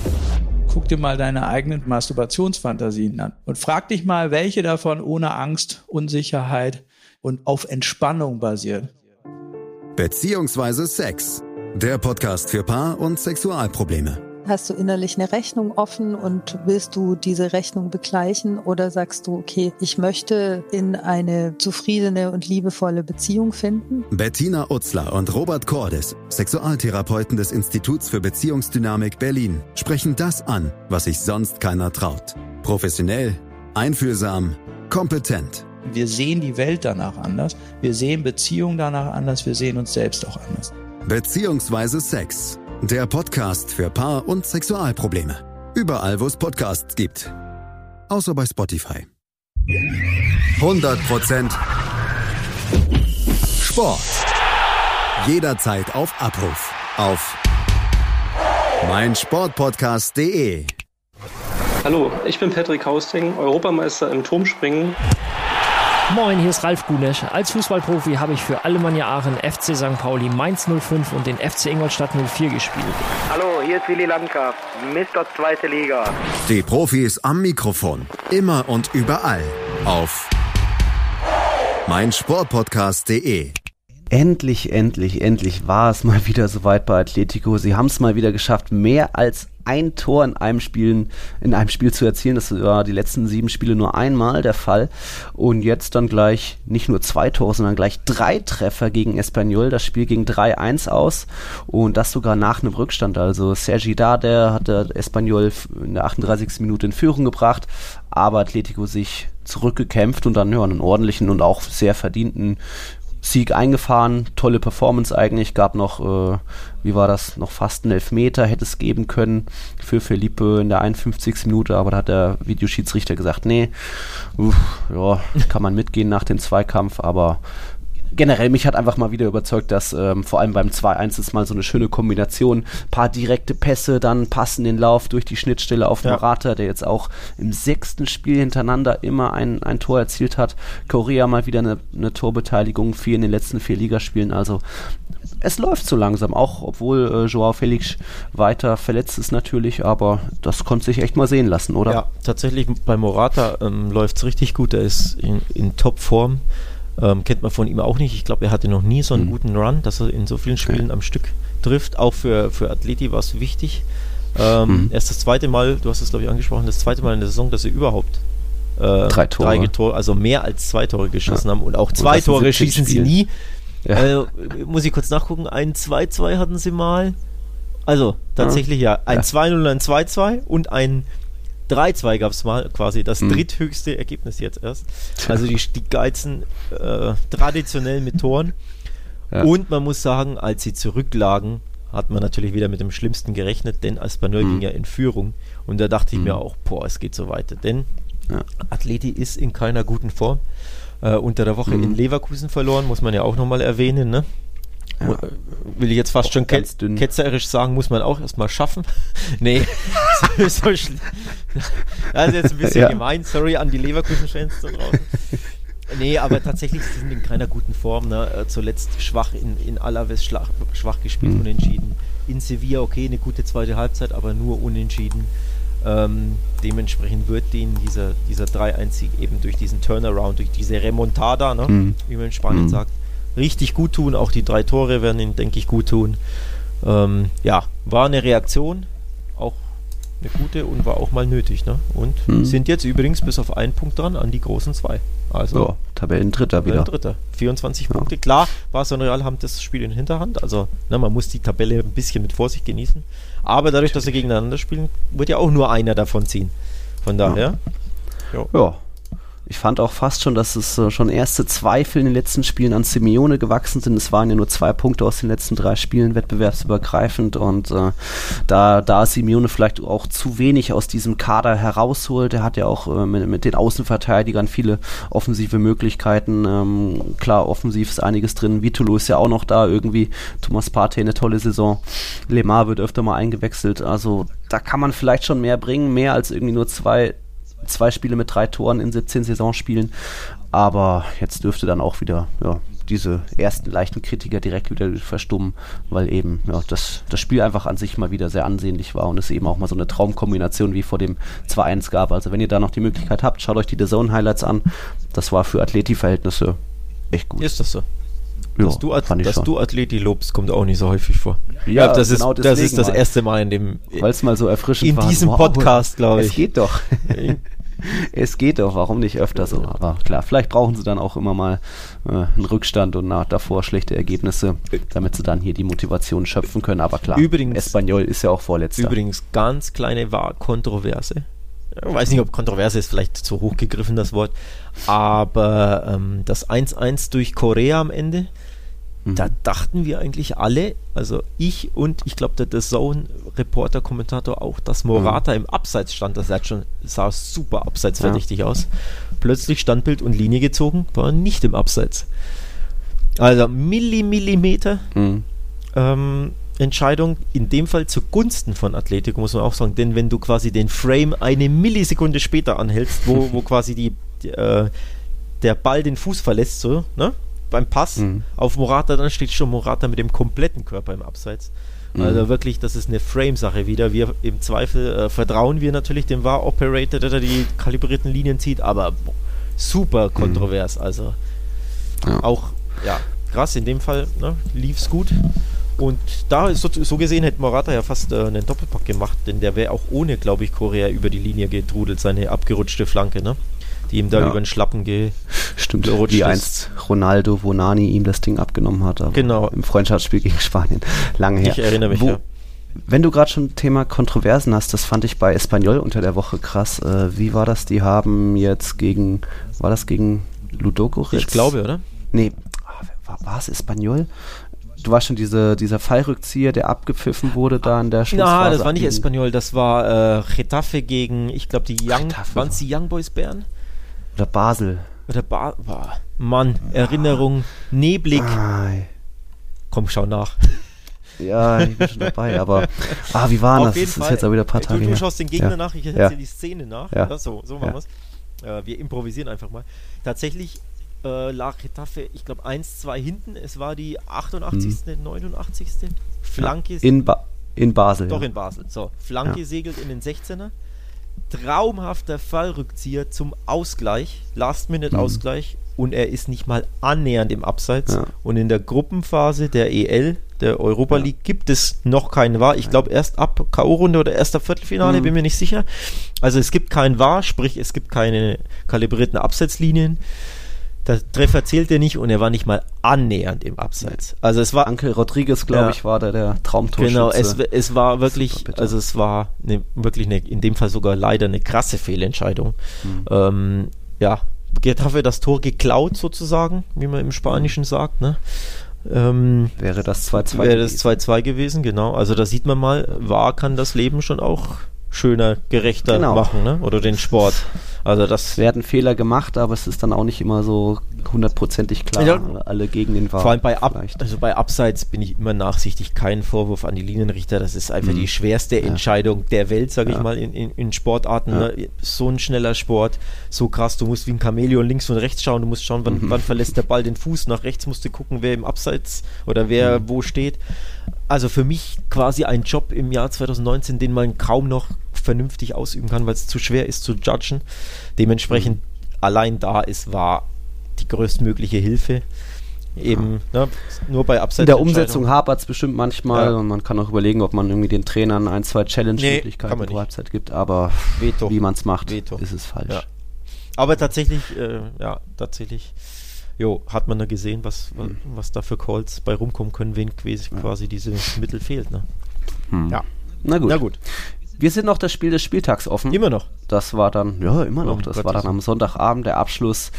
Guck dir mal deine eigenen Masturbationsfantasien an und frag dich mal, welche davon ohne Angst, Unsicherheit und auf Entspannung basieren. Beziehungsweise Sex. Der Podcast für Paar- und Sexualprobleme. Hast du innerlich eine Rechnung offen und willst du diese Rechnung begleichen oder sagst du, okay, ich möchte in eine zufriedene und liebevolle Beziehung finden? Bettina Utzler und Robert Cordes, Sexualtherapeuten des Instituts für Beziehungsdynamik Berlin, sprechen das an, was sich sonst keiner traut. Professionell, einfühlsam, kompetent. Wir sehen die Welt danach anders, wir sehen Beziehungen danach anders, wir sehen uns selbst auch anders. Beziehungsweise Sex der Podcast für Paar- und Sexualprobleme. Überall, wo es Podcasts gibt. Außer bei Spotify. 100% Sport. Jederzeit auf Abruf. Auf meinsportpodcast.de. Hallo, ich bin Patrick Hausting, Europameister im Turmspringen Moin, hier ist Ralf Gunesch. Als Fußballprofi habe ich für Alemannia Aachen, FC St. Pauli, Mainz 05 und den FC Ingolstadt 04 gespielt. Hallo, hier ist Willi Landgraf, Mr. Zweite Liga. Die Profis am Mikrofon, immer und überall auf meinsportpodcast.de. Endlich, endlich, endlich war es mal wieder soweit bei Atletico. Sie haben es mal wieder geschafft, mehr als ein Tor in einem Spiel, in einem Spiel zu erzielen. Das war die letzten sieben Spiele nur einmal der Fall. Und jetzt dann gleich nicht nur zwei Tore, sondern gleich drei Treffer gegen Espanyol. Das Spiel ging 3-1 aus und das sogar nach einem Rückstand. Also Sergi Dade hat der Espanyol in der 38. Minute in Führung gebracht, aber Atletico sich zurückgekämpft und dann ja, einen ordentlichen und auch sehr verdienten Sieg eingefahren, tolle Performance eigentlich, gab noch, äh, wie war das, noch fast einen Elfmeter, hätte es geben können für Felipe in der 51. Minute, aber da hat der Videoschiedsrichter gesagt, nee, uff, ja, kann man mitgehen nach dem Zweikampf, aber generell mich hat einfach mal wieder überzeugt, dass ähm, vor allem beim 2-1 ist mal so eine schöne Kombination. Paar direkte Pässe, dann passen den Lauf durch die Schnittstelle auf ja. Morata, der jetzt auch im sechsten Spiel hintereinander immer ein, ein Tor erzielt hat. Korea mal wieder eine, eine Torbeteiligung, vier in den letzten vier Ligaspielen. Also es läuft so langsam, auch obwohl äh, Joao Felix weiter verletzt ist natürlich, aber das konnte sich echt mal sehen lassen, oder? Ja, tatsächlich bei Morata ähm, läuft es richtig gut, er ist in, in Topform. Ähm, kennt man von ihm auch nicht. Ich glaube, er hatte noch nie so einen mhm. guten Run, dass er in so vielen Spielen okay. am Stück trifft. Auch für, für Atleti war es wichtig. Ähm, mhm. Erst das zweite Mal, du hast es glaube ich angesprochen, das zweite Mal in der Saison, dass er überhaupt äh, drei Tore, drei Tore, also mehr als zwei Tore geschossen ja. haben und auch zwei und Tore schießen sie nie. Ja. Äh, muss ich kurz nachgucken, ein 2-2 hatten sie mal. Also tatsächlich ja, ja. ein ja. 2-0, ein 2-2 und ein 3-2 gab es mal, quasi das hm. dritthöchste Ergebnis jetzt erst. Also die, die geizen äh, traditionell mit Toren. Ja. Und man muss sagen, als sie zurücklagen, hat man natürlich wieder mit dem Schlimmsten gerechnet, denn Aspanoll hm. ging ja in Führung. Und da dachte hm. ich mir auch, boah, es geht so weiter. Denn ja. Atleti ist in keiner guten Form. Äh, unter der Woche in hm. Leverkusen verloren, muss man ja auch nochmal erwähnen. Ne? Ja. Äh, will ich jetzt fast schon ke ketzerisch sagen, muss man auch erstmal schaffen. nee, so, so das ist jetzt ein bisschen ja. gemein, sorry an die Leverkusen-Fans da draußen. Nee, aber tatsächlich sie sind in keiner guten Form. Ne? Äh, zuletzt schwach in, in Alaves, schwach, schwach gespielt, mhm. unentschieden. In Sevilla, okay, eine gute zweite Halbzeit, aber nur unentschieden. Ähm, dementsprechend wird denen dieser, dieser 3-1-Sieg eben durch diesen Turnaround, durch diese Remontada, ne? Mhm. wie man in Spanien mhm. sagt, richtig gut tun. Auch die drei Tore werden ihn, denke ich, gut tun. Ähm, ja, war eine Reaktion, auch eine gute und war auch mal nötig. Ne? Und hm. sind jetzt übrigens bis auf einen Punkt dran an die großen zwei. Also ja, Tabellendritter wieder. Dritter. 24 ja. Punkte. Klar, Barca und Real haben das Spiel in Hinterhand. Also ne, man muss die Tabelle ein bisschen mit Vorsicht genießen. Aber dadurch, dass sie gegeneinander spielen, wird ja auch nur einer davon ziehen. Von daher. Ja. ja Ich fand auch fast schon, dass es äh, schon erste Zweifel in den letzten Spielen an Simeone gewachsen sind. Es waren ja nur zwei Punkte aus den letzten drei Spielen wettbewerbsübergreifend und äh, da, da Simeone vielleicht auch zu wenig aus diesem Kader herausholt, er hat ja auch äh, mit, mit, den Außenverteidigern viele offensive Möglichkeiten. Ähm, klar, offensiv ist einiges drin. Vitolo ist ja auch noch da irgendwie. Thomas Partey eine tolle Saison. Lemar wird öfter mal eingewechselt. Also da kann man vielleicht schon mehr bringen, mehr als irgendwie nur zwei zwei Spiele mit drei Toren in 17 Saisonspielen. Aber jetzt dürfte dann auch wieder ja, diese ersten leichten Kritiker direkt wieder verstummen, weil eben ja, das, das Spiel einfach an sich mal wieder sehr ansehnlich war und es eben auch mal so eine Traumkombination wie vor dem 2-1 gab. Also wenn ihr da noch die Möglichkeit habt, schaut euch die The Zone Highlights an. Das war für Athleti-Verhältnisse echt gut. Ist das so? Ja, dass du, At dass du Athleti lobst, kommt auch nicht so häufig vor. Ja, das, genau ist, das ist deswegen das erste Mal in dem Weil es mal so erfrischend in war. diesem Wow, Podcast, glaube Es ich. geht doch. es geht doch, warum nicht öfter so? Aber klar, vielleicht brauchen sie dann auch immer mal äh, einen Rückstand und nach, davor schlechte Ergebnisse, damit sie dann hier die Motivation schöpfen können. Aber klar, Übrigens- Espanyol ist ja auch vorletzter. Übrigens, ganz kleine war Kontroverse. Ich weiß nicht, ob Kontroverse ist vielleicht zu hoch gegriffen, das Wort. Aber ähm, das 1-1 durch Korea am Ende, Mhm. da dachten wir eigentlich alle, also ich und ich glaube der The Zone-Reporter, Kommentator auch, dass Morata im Abseits stand. Das sah schon sah super abseitsverdächtig aus. Plötzlich Standbild und Linie gezogen, war nicht im Abseits. Also Milli, Millimeter Mhm. ähm, Entscheidung in dem Fall zugunsten von Atletico, muss man auch sagen. Denn wenn du quasi den Frame eine Millisekunde später anhältst, wo, wo quasi die, die, äh, der Ball den Fuß verlässt, so, ne? Beim Pass Mhm. auf Morata, dann steht schon Morata mit dem kompletten Körper im Abseits. Mhm. Also wirklich, das ist eine Frame-Sache wieder. Wir im Zweifel äh, vertrauen wir natürlich dem VAR-Operator, der da die kalibrierten Linien zieht, aber boah, super kontrovers. Also Mhm. Ja. auch, ja, krass, in dem Fall ne, lief es gut. Und da, so, so gesehen, hätte Morata ja fast äh, einen Doppelpack gemacht, denn der wäre auch ohne, glaube ich, Korea über die Linie getrudelt, seine abgerutschte Flanke, ne? Die ihm da Ja. über den Schlappen ge. Stimmt, gerutscht wie ist. einst Ronaldo Vonani ihm das Ding abgenommen hat. Genau. Im Freundschaftsspiel gegen Spanien. Lange her. Ich erinnere mich, Wo, ja. Wenn du gerade schon Thema Kontroversen hast, das fand ich bei Espanyol unter der Woche krass. Äh, wie war das? Die haben jetzt gegen, war das gegen Ludogorets? Ich glaube, oder? Nee, ah, war, war es Espanyol? Du warst schon diese, dieser Fallrückzieher, der abgepfiffen wurde da in der Schlussphase. Na, das war nicht Espanyol, das war äh, Getafe gegen, ich glaube, die Young, waren es die Young Boys Bern? Oder Basel. Oder ba boah, Mann, Erinnerung, neblig. Ah, Komm, schau nach. ja, ich bin schon dabei, aber ah, wie war das? Das ist jetzt auch wieder ein paar Tage Du, du schaust den Gegner Ja. nach, ich Ja. erzähle die Szene nach. Ja. Ja, so, so machen Ja. wir's. Äh, wir improvisieren einfach mal. Tatsächlich äh, lag Getafe, ich glaube, 1-2 hinten. Es war die 88., 89. Flanke. In, ba in Basel. Doch ja. in Basel. So, Flanke Ja. segelt in den 16er. Traumhafter Fallrückzieher zum Ausgleich, Last-Minute-Ausgleich. Und er ist nicht mal annähernd im Abseits. Mhm. Ja. Und in der Gruppenphase der EL, der Europa Ja. League, gibt es noch keinen VAR. Ich glaube erst ab K.O.-Runde oder erst ab Viertelfinale, Mhm. bin mir nicht sicher. Also es gibt keinen VAR, sprich es gibt keine kalibrierten Absetzlinien. Der Treffer zählte nicht und er war nicht mal annähernd im Abseits. Also es war Ankel Rodriguez, glaube Ja. ich, war da der Traumtorschütze. Genau, es, es war wirklich, also es war eine, wirklich eine, in dem Fall sogar leider eine krasse Fehlentscheidung. Mhm. Ähm, ja, Getafe das Tor geklaut sozusagen, wie man im Spanischen sagt, ne? Ähm, Wäre das 2-2 wäre das gewesen. 2-2 gewesen, genau. Also da sieht man mal, wahr kann das Leben schon auch schöner, gerechter Genau. machen, ne? Oder den Sport. Also das Es werden Fehler gemacht, aber es ist dann auch nicht immer so hundertprozentig klar. Ja. Alle gegen den war. Vor allem bei, Ab vielleicht. also bei Abseits bin ich immer nachsichtig. Kein Vorwurf an die Linienrichter. Das ist einfach Mhm. die schwerste Entscheidung der Welt, sage ich Ja. mal, in, in, in Sportarten. Ja. Ne? So ein schneller Sport, so krass. Du musst wie ein Chamäleon links und rechts schauen. Du musst schauen, wann, Mhm. wann verlässt der Ball den Fuß. Nach rechts musst du gucken, wer im Abseits oder wer Mhm. wo steht. Also für mich quasi ein Job im Jahr 2019, den man kaum noch vernünftig ausüben kann, weil es zu schwer ist zu judgen. Dementsprechend allein da ist war die größtmögliche Hilfe. Eben, ne, nur bei Abseits. In der Umsetzung hapert es bestimmt manchmal Ja. und man kann auch überlegen, ob man irgendwie den Trainern ein, zwei Nee, Challenge-Möglichkeiten man pro. Halbzeit gibt, aber Veto. wie man es macht, Veto. ist es falsch. Ja. Aber tatsächlich, äh, ja, tatsächlich, jo, hat man da gesehen, was, was, Hm. was da für Calls bei rumkommen können, wen quasi, quasi diese Mittel fehlt. Ne? Hm. Ja. Na gut. Na gut. Wir sind noch das Spiel des Spieltags offen. Immer noch. Das war dann, ja, immer noch. Oh, das Gott, war dann am Sonntagabend der Abschluss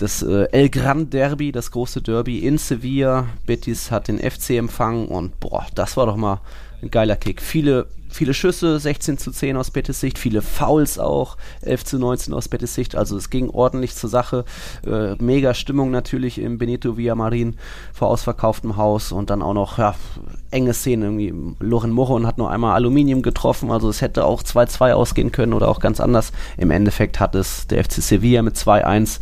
des äh, El Gran Derby, das große Derby in Sevilla. Betis hat den FC empfangen und boah, das war doch mal ein geiler Kick. Viele, viele Schüsse, 16 zu 10 aus Betis Sicht, viele Fouls auch, 11 zu 19 aus Betis Sicht. Also es ging ordentlich zur Sache. Äh, mega Stimmung natürlich im Benito Villamarin vor ausverkauftem Haus und dann auch noch, ja, enge Szene irgendwie. Loren Moron hat nur einmal Aluminium getroffen, also es hätte auch 2-2 ausgehen können oder auch ganz anders. Im Endeffekt hat es der FC Sevilla mit 2-1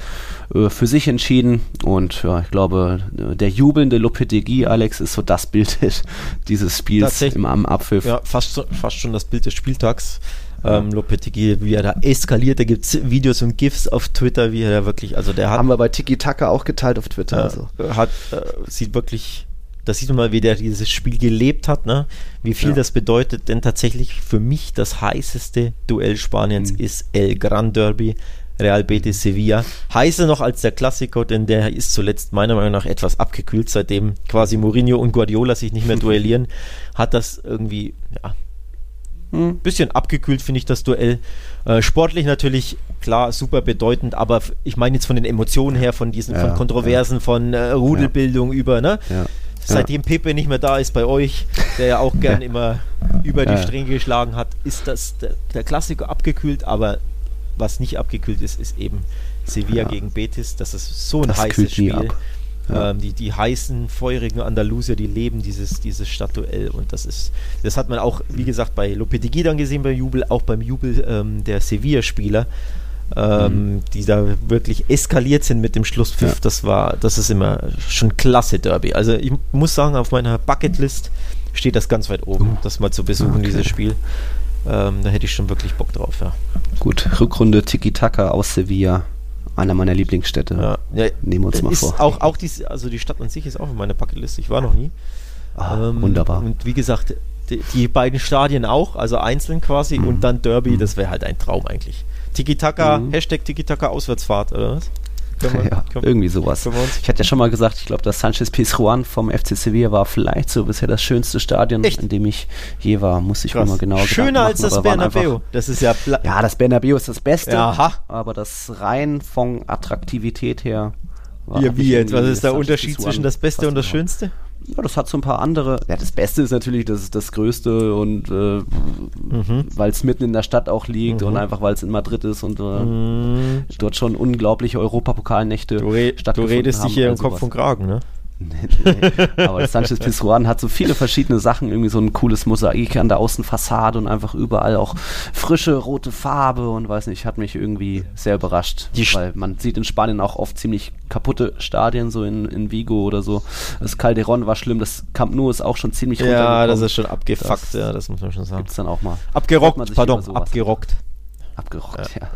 äh, für sich entschieden und ja, ich glaube, äh, der jubelnde Lopetegui, Alex, ist so das Bild dieses Spiels im am Abpfiff. Ja, fast, so- fast schon das Bild des Spieltags. Ähm, Lopetegui, wie er da eskaliert, da gibt es Videos und GIFs auf Twitter, wie er da wirklich, also der hat Haben wir bei Tiki Taka auch geteilt auf Twitter. äh, also. hat, äh, sieht wirklich, da sieht man mal, wie der dieses Spiel gelebt hat, ne? wie viel Ja. das bedeutet, denn tatsächlich für mich das heißeste Duell Spaniens Mhm. ist El Gran Derby. Real Betis Sevilla. Heißer noch als der Klassiker, denn der ist zuletzt meiner Meinung nach etwas abgekühlt, seitdem quasi Mourinho und Guardiola sich nicht mehr duellieren, hat das irgendwie, ja, Hm. bisschen abgekühlt, finde ich, das Duell. Äh, sportlich natürlich, klar, super bedeutend, aber ich meine jetzt von den Emotionen her, von diesen, Ja, von Kontroversen, von äh, Rudelbildung über, ne? Ja. Seitdem Pepe nicht mehr da ist bei euch, der ja auch gern immer über die Ja. Stränge geschlagen hat, ist das der, der Klassiker abgekühlt, aber was nicht abgekühlt ist, ist eben Sevilla Ja. gegen Betis. Das ist so ein Das heißes Spiel. Ja. Ähm, die, die heißen, feurigen Andalusier, die leben dieses, dieses Stadtduell und das ist, das hat man auch, wie gesagt, bei Lopetegui dann gesehen beim Jubel, auch beim Jubel ähm, der Sevilla-Spieler, ähm, die da wirklich eskaliert sind mit dem Schlusspfiff. Ja. Das war, das ist immer schon klasse Derby. Also ich muss sagen, auf meiner Bucketlist steht das ganz weit oben, das mal zu besuchen, Okay. dieses Spiel. Ähm, da hätte ich schon wirklich Bock drauf, ja. Gut, Rückrunde Tiki Taka aus Sevilla. Einer meiner Lieblingsstädte. ja. ja Nehmen wir uns mal ist vor. Auch, auch dies, also die Stadt an sich ist auch auf meiner Bucketlist. Ich war noch nie. Ah, Ähm, wunderbar. Und wie gesagt, die, die beiden Stadien auch, also einzeln quasi und dann Derby, das wäre halt ein Traum eigentlich. Tiki-Taka, Mhm. Hashtag Tiki-Taka Auswärtsfahrt, oder was? Wir- ja, können- irgendwie sowas. Ich hatte ja schon mal gesagt, ich glaube, das Sanchez Pizjuan vom FC Sevilla war vielleicht so bisher das schönste Stadion, Echt? in dem ich je war. Muss ich Krass. mal genau Schöner Gedanken als machen, das Bernabeu. einfach- Das ist ja, Ja, das Bernabeu ist das Beste, aha. aber das rein von Attraktivität her. war Ja, wie jetzt? Was ist der Sanchez Unterschied zwischen das Beste und das. Schönste? Ja, das hat so ein paar andere. Ja, das Beste ist natürlich, das ist das Größte und äh, Mhm. weil es mitten in der Stadt auch liegt und einfach weil es in Madrid ist und äh, Mhm. dort schon unglaubliche Europapokalnächte Du, re du redest dich haben, hier im Kopf und Kragen, ne? Nee, nee. Aber Sanchez Pizjuan hat so viele verschiedene Sachen, irgendwie so ein cooles Mosaik an der Außenfassade und einfach überall auch frische rote Farbe und weiß nicht, hat mich irgendwie sehr überrascht. Die weil man sieht in Spanien auch oft ziemlich kaputte Stadien, so in, in Vigo oder so. Das Calderón war schlimm, das Camp Nou ist auch schon ziemlich Ja, das ist schon abgefuckt, Das ja, das muss man schon sagen. Gibt's dann auch mal. Abgerockt, pardon, abgerockt. Abgerockt, ja.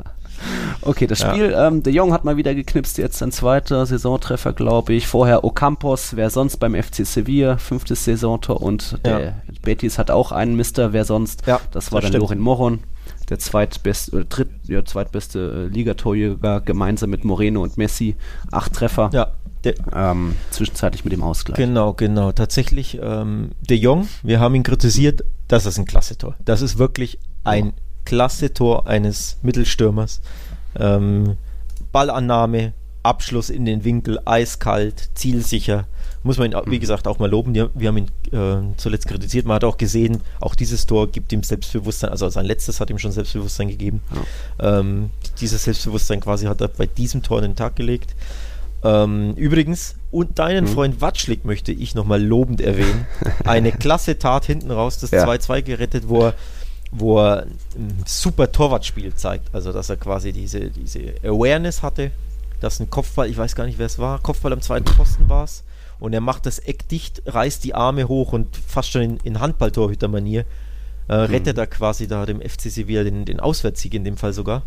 Okay, das Ja. Spiel, ähm, De Jong hat mal wieder geknipst, jetzt sein zweiter Saisontreffer, glaube ich. Vorher Ocampos, wer sonst beim FC Sevilla, fünftes Saisontor und der Ja. Betis hat auch einen Mister, wer sonst. Ja, das war das dann stimmt. Lorin Moron, der zweitbeste, oder dritt, ja, zweitbeste äh, Ligatorjäger, gemeinsam mit Moreno und Messi. Acht Treffer, Ja, der, ähm, zwischenzeitlich mit dem Ausgleich. Genau, genau. Tatsächlich, ähm, De Jong, wir haben ihn kritisiert, das ist ein klasse Tor. Das ist wirklich ein klasse Tor eines Mittelstürmers. Ähm, Ballannahme, Abschluss in den Winkel, eiskalt, zielsicher. Muss man ihn, wie gesagt, auch mal loben. Wir, haben ihn äh, zuletzt kritisiert. Man hat auch gesehen, auch dieses Tor gibt ihm Selbstbewusstsein. Also sein letztes hat ihm schon Selbstbewusstsein gegeben. Ähm, dieses Selbstbewusstsein quasi hat er bei diesem Tor an den Tag gelegt. Ähm, übrigens, und deinen Freund Watschlik möchte ich nochmal lobend erwähnen. Eine klasse Tat hinten raus, das Ja. 2-2 gerettet, wo er, wo er ein super Torwartspiel zeigt. Also, dass er quasi diese, diese Awareness hatte, dass ein Kopfball, ich weiß gar nicht, wer es war, Kopfball am zweiten Posten war es. Und er macht das Eck dicht, reißt die Arme hoch und fast schon in, in Handballtorhüter-Manier äh, rettet er quasi da dem FC Sevilla den, den Auswärtssieg in dem Fall sogar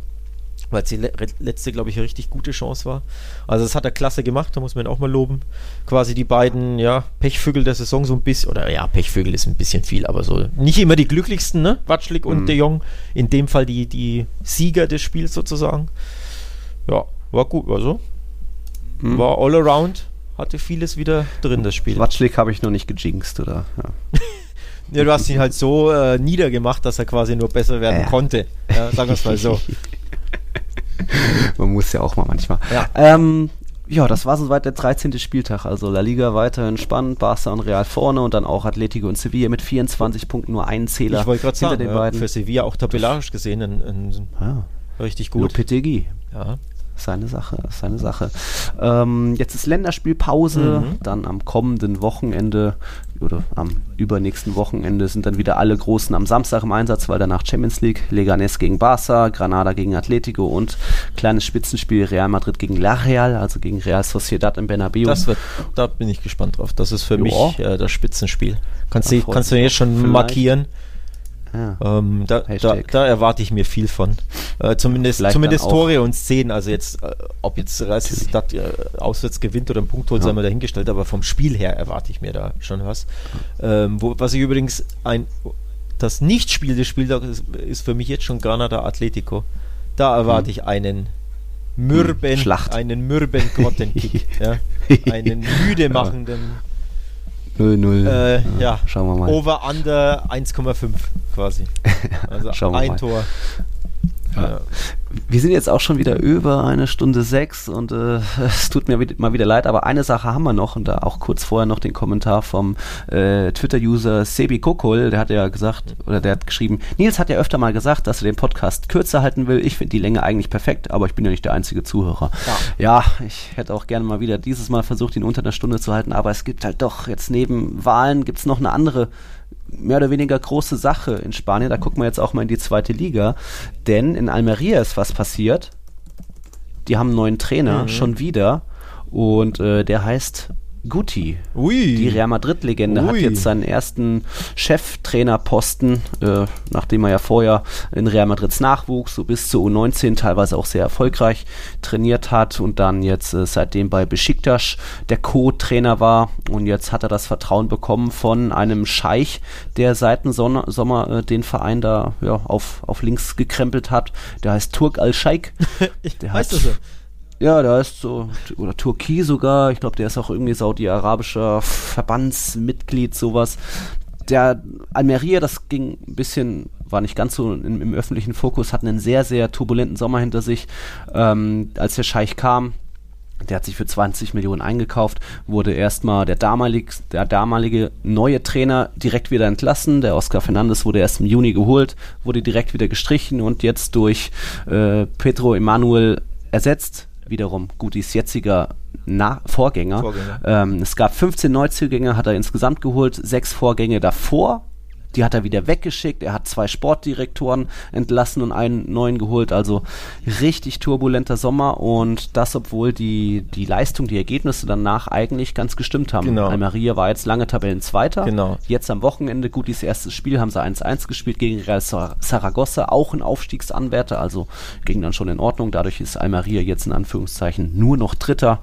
weil es die le letzte, glaube ich, eine richtig gute Chance war. Also das hat er klasse gemacht, da muss man ihn auch mal loben. Quasi die beiden, ja, Pechvögel der Saison so ein bisschen, oder ja, Pechvögel ist ein bisschen viel, aber so nicht immer die glücklichsten, ne? Watschlik und Mhm. De Jong, in dem Fall die, die Sieger des Spiels sozusagen. Ja, war gut, also Hm. war all around, hatte vieles wieder drin, das Spiel. Watschlik habe ich noch nicht gejinxt, oder? Ja. Ja, du hast ihn halt so äh, niedergemacht, dass er quasi nur besser werden Ja. konnte. Ja, sagen wir es mal so. Man muss ja auch mal manchmal. Ja. Ähm, ja, das war soweit der 13. Spieltag. Also La Liga weiterhin spannend, Barca und Real vorne und dann auch Atletico und Sevilla mit 24 Punkten, nur einen Zähler Ich wollte gerade hinter sagen, den ja, beiden. für Sevilla auch tabellarisch gesehen ein, ein ja, richtig gut. Lopetegui. Ja. Seine Sache, seine Sache. Ähm, jetzt ist Länderspielpause, Mhm. dann am kommenden Wochenende oder am übernächsten Wochenende sind dann wieder alle Großen am Samstag im Einsatz, weil danach Champions League, Leganés gegen Barça, Granada gegen Atletico und kleines Spitzenspiel Real Madrid gegen La Real, also gegen Real Sociedad im Bernabeu. Das wird, da bin ich gespannt drauf. Das ist für Ja. mich äh, das Spitzenspiel. Kannst, Da du, freut kannst du jetzt schon vielleicht. markieren. Ja. Ähm, da, da, da erwarte ich mir viel von. Äh, zumindest Vielleicht zumindest Tore und Szenen. Also jetzt, äh, ob jetzt Reichsstadt äh, auswärts gewinnt oder einen Punkt holt, Ja. sei mal dahingestellt, aber vom Spiel her erwarte ich mir da schon was. Ähm, wo, was ich übrigens ein das Nicht-Spiel des Spieltags ist, ist für mich jetzt schon Granada Atletico. Da erwarte Hm. ich einen mürben, Schlacht. einen mürben Grottenkick, ja? einen müde machenden 0-0. äh, ja, Schauen wir mal. Over Under 1,5 quasi. Also ein mal. Tor. Ja. Ja. Wir sind jetzt auch schon wieder über eine Stunde sechs und äh, es tut mir mal wieder leid, aber eine Sache haben wir noch und da auch kurz vorher noch den Kommentar vom äh, Twitter-User Sebi Kokol, der hat ja gesagt, oder der hat geschrieben, Nils hat ja öfter mal gesagt, dass er den Podcast kürzer halten will. Ich finde die Länge eigentlich perfekt, aber ich bin ja nicht der einzige Zuhörer. Ja. ich hätte auch gerne mal wieder dieses Mal versucht, ihn unter einer Stunde zu halten, aber es gibt halt doch jetzt neben Wahlen gibt es noch eine andere mehr oder weniger große Sache in Spanien. Da gucken wir jetzt auch mal in die zweite Liga. Denn in Almeria ist was passiert. Die haben einen neuen Trainer, Mhm. schon wieder. Und äh, der heißt Guti. Ui. Die Real Madrid-Legende hat jetzt seinen ersten Cheftrainerposten, äh, nachdem er ja vorher in Real Madrids Nachwuchs so bis zur U19 teilweise auch sehr erfolgreich trainiert hat und dann jetzt äh, seitdem bei Besiktas der Co-Trainer war und jetzt hat er das Vertrauen bekommen von einem Scheich, der seit dem Sommer äh, den Verein da ja, auf, auf links gekrempelt hat. Der heißt Turk Al-Sheikh. Der Weißt du hat- so? ja, der ist so, oder Turki sogar, ich glaube, der ist auch irgendwie saudi-arabischer Verbandsmitglied, sowas. Der Almeria, das ging ein bisschen, war nicht ganz so im, im öffentlichen Fokus, hat einen sehr, sehr turbulenten Sommer hinter sich. Ähm, als der Scheich kam, der hat sich für 20 Millionen eingekauft, wurde erstmal der damalige, der damalige neue Trainer direkt wieder entlassen. Der Oscar Fernandes wurde erst im Juni geholt, wurde direkt wieder gestrichen und jetzt durch äh, Pedro Emanuel ersetzt. Wiederum Gutis jetziger Na Vorgänger. Vorgänger. Ähm, es gab 15 Neuzugänge, hat er insgesamt geholt, sechs Vorgänge davor. Die hat er wieder weggeschickt. Er hat zwei Sportdirektoren entlassen und einen neuen geholt. Also richtig turbulenter Sommer und das, obwohl die, die Leistung, die Ergebnisse danach eigentlich ganz gestimmt haben. Genau. Almeria war jetzt lange Tabellenzweiter. Genau. Jetzt am Wochenende, gut, dieses erste Spiel haben sie 1-1 gespielt gegen Real Sar- Saragossa, auch ein Aufstiegsanwärter, also ging dann schon in Ordnung. Dadurch ist Almeria jetzt in Anführungszeichen nur noch Dritter.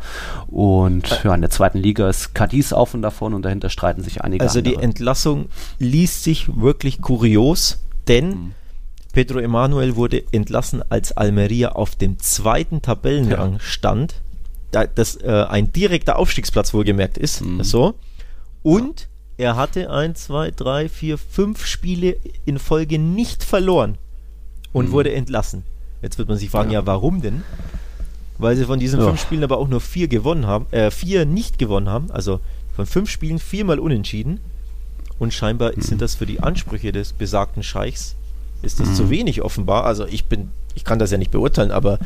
Und ja, in der zweiten Liga ist Cadiz auf und davon und dahinter streiten sich einige Also die andere. Entlassung liest sich wirklich kurios, denn Mhm. Pedro Emanuel wurde entlassen, als Almeria auf dem zweiten Tabellenrang stand. Da, das äh, ein direkter Aufstiegsplatz wohlgemerkt ist. Mhm. So. Und er hatte ein, zwei, drei, vier, fünf Spiele in Folge nicht verloren und Mhm. wurde entlassen. Jetzt wird man sich fragen, ja, warum denn? Weil sie von diesen Ja. fünf Spielen aber auch nur vier gewonnen haben, äh, vier nicht gewonnen haben. Also von fünf Spielen viermal unentschieden. Und scheinbar Mhm. sind das für die Ansprüche des besagten Scheichs ist das Mhm. zu wenig offenbar. Also ich bin, ich kann das ja nicht beurteilen, aber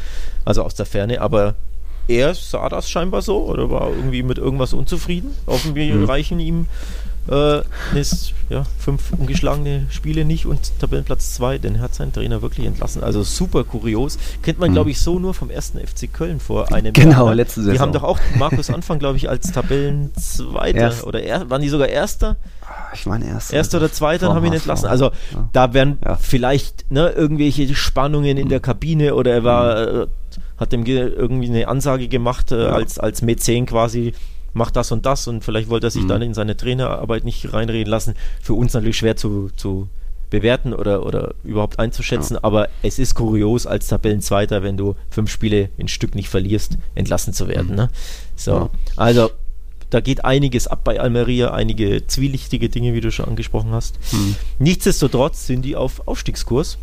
also aus der Ferne, aber er sah das scheinbar so oder war irgendwie mit irgendwas unzufrieden. Offenbar Mhm. reichen ihm äh, ist, ja, fünf ungeschlagene Spiele nicht und Tabellenplatz zwei, denn er hat seinen Trainer wirklich entlassen. Also super kurios. Kennt man, Mhm. glaube ich, so nur vom ersten FC Köln vor einem Genau, Jahr. ne? letzte Die Saison. haben doch auch Markus Anfang, glaube ich, als Tabellenzweiter Erst- oder er, waren die sogar Erster? Ich meine erst. Erster oder Zweiter Vor haben ihn entlassen. Also Ja. da werden Ja. vielleicht ne, irgendwelche Spannungen in der Kabine oder er war, äh, hat dem ge- irgendwie eine Ansage gemacht äh, Ja. als, als Mäzen quasi, macht das und das und vielleicht wollte er sich Mhm. dann in seine Trainerarbeit nicht reinreden lassen. Für uns natürlich schwer zu, zu bewerten oder, oder überhaupt einzuschätzen, aber es ist kurios als Tabellenzweiter, wenn du fünf Spiele in Stück nicht verlierst, entlassen zu werden. Mhm. Ne? So, Ja. also da geht einiges ab bei Almeria, einige zwielichtige Dinge, wie du schon angesprochen hast. Hm. Nichtsdestotrotz sind die auf Aufstiegskurs.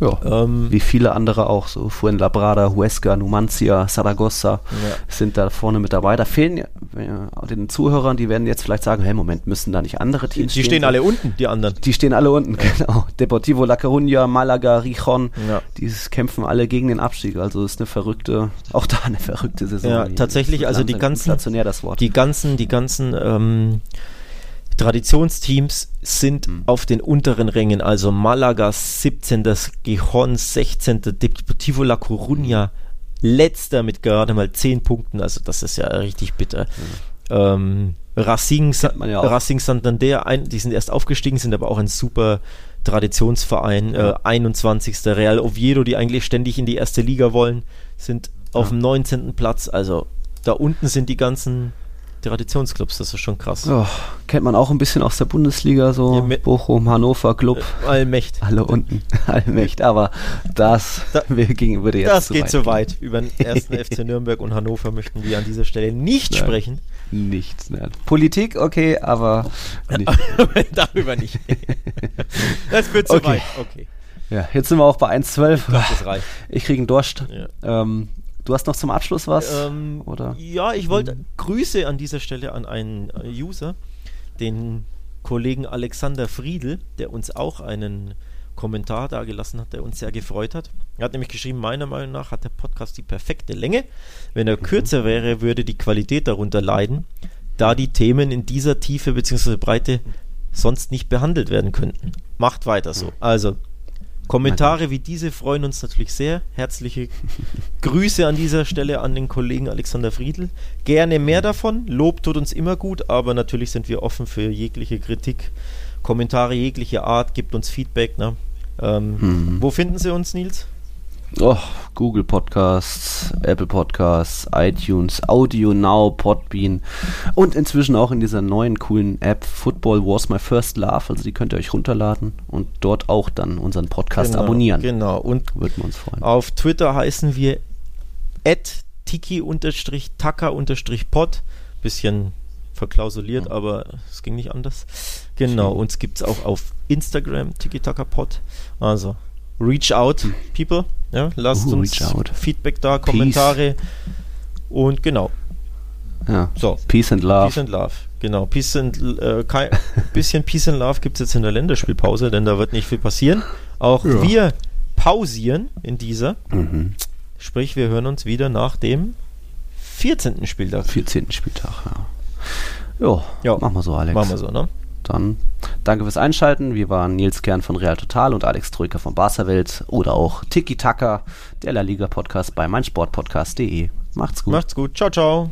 Ja. Ähm, Wie viele andere auch, so Fuenlabrada, Huesca, Numancia, Saragossa sind da vorne mit dabei. Da fehlen ja, ja, den Zuhörern, die werden jetzt vielleicht sagen, hey Moment, müssen da nicht andere Teams die stehen So- alle unten, die anderen. Die stehen alle unten, genau. Deportivo La Coruña, Malaga, Rijon, Ja. die kämpfen alle gegen den Abstieg. Also ist eine verrückte, auch da eine verrückte Saison. Ja, tatsächlich, also die ganzen- das Wort. Die ganzen, die ganzen ähm, Traditionsteams sind Mhm. auf den unteren Rängen, also Malaga 17. Gijon 16. Deportivo La Coruña letzter mit gerade mal 10 Punkten, also das ist ja richtig bitter. Ähm, Racing, ja. Racing Santander, ein, die sind erst aufgestiegen, sind aber auch ein super Traditionsverein. Äh, 21. Real Oviedo, die eigentlich ständig in die erste Liga wollen, sind auf Ja. dem 19. Platz. Also da unten sind die ganzen Traditionsclubs, das ist schon krass. Ja, kennt man auch ein bisschen aus der Bundesliga, so Ja, mit- Bochum, Hannover, Club, Äh, Allmächt. alle unten, allmächt. Aber das Da- wir ging, würde jetzt Das zu geht weit zu weit. Über den ersten FC Nürnberg und Hannover möchten wir an dieser Stelle nicht Nein. sprechen. Nichts. Ne. Politik, okay, aber nicht. Darüber nicht. Das wird zu Okay. weit. Okay. Ja, jetzt sind wir auch bei 1,12. Das reicht. Ich kriege einen Durst. Ja. Ähm, du hast noch zum Abschluss was? Ähm, Oder? Ja, ich wollte Grüße an dieser Stelle an einen äh, User, den Kollegen Alexander Friedl, der uns auch einen Kommentar da gelassen hat, der uns sehr gefreut hat. Er hat nämlich geschrieben, meiner Meinung nach hat der Podcast die perfekte Länge. Wenn er kürzer wäre, würde die Qualität darunter leiden, da die Themen in dieser Tiefe bzw. Breite sonst nicht behandelt werden könnten. Macht weiter so. Also, Kommentare wie diese freuen uns natürlich sehr. Herzliche Grüße an dieser Stelle an den Kollegen Alexander Friedl. Gerne mehr davon. Lob tut uns immer gut, aber natürlich sind wir offen für jegliche Kritik, Kommentare jeglicher Art. Gibt uns Feedback. Ne? Ähm, Hm. Wo finden Sie uns, Nils? Oh, Google Podcasts, Apple Podcasts, iTunes, Audio Now, Podbean und inzwischen auch in dieser neuen coolen App Football Was My First Love. Also die könnt ihr euch runterladen und dort auch dann unseren Podcast Genau, abonnieren. Genau. Und Würden wir uns freuen. auf Twitter heißen wir tiki-taka-pod. Bisschen verklausuliert, aber es ging nicht anders. Genau, Schön. uns gibt es auch auf Instagram, tiki-taka-pod. Also, reach out, people. Ja, lasst Uh, uns. Feedback da, Kommentare. Und genau, Ja. so. Peace and Love. Peace and Love. Genau, Peace and äh, kein, bisschen Peace and Love gibt es jetzt in der Länderspielpause, denn da wird nicht viel passieren. Auch Ja. wir pausieren in dieser. Mhm. Sprich, wir hören uns wieder nach dem 14. Spieltag. 14. Spieltag, ja. Jo, Ja. machen wir so, Alex. Machen wir so, ne? Dann danke fürs Einschalten. Wir waren Nils Kern von Real Total und Alex Troika von Barca Welt oder auch Tiki Taka, der La Liga Podcast bei meinsportpodcast.de. Macht's gut. Macht's gut. Ciao, ciao.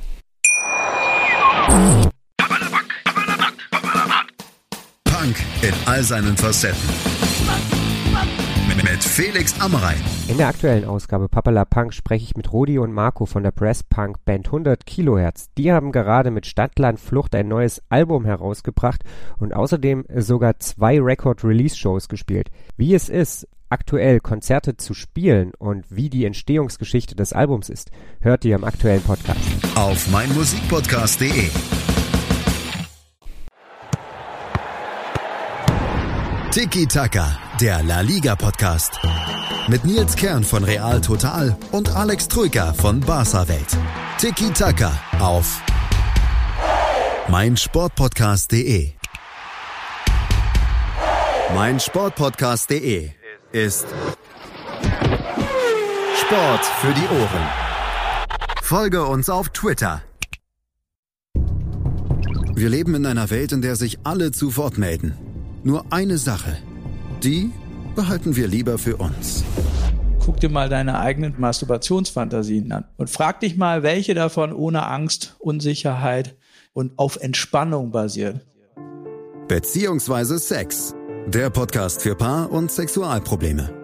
Punk in all seinen Facetten. Mit, Felix Amrein. In der aktuellen Ausgabe Papala Punk spreche ich mit Rodi und Marco von der Press Punk Band 100 Kilohertz. Die haben gerade mit Stadtland Flucht ein neues Album herausgebracht und außerdem sogar zwei Record-Release-Shows gespielt. Wie es ist, aktuell Konzerte zu spielen und wie die Entstehungsgeschichte des Albums ist, hört ihr im aktuellen Podcast. Auf meinmusikpodcast.de. Tiki Taka, der La Liga Podcast. Mit Nils Kern von Real Total und Alex Troika von Barca Welt. Tiki Taka auf meinsportpodcast.de. Meinsportpodcast.de ist Sport für die Ohren. Folge uns auf Twitter. Wir leben in einer Welt, in der sich alle zu Wort melden. Nur eine Sache. Die behalten wir lieber für uns. Guck dir mal deine eigenen Masturbationsfantasien an und frag dich mal, welche davon ohne Angst, Unsicherheit und auf Entspannung basieren. Beziehungsweise Sex. Der Podcast für Paar- und Sexualprobleme.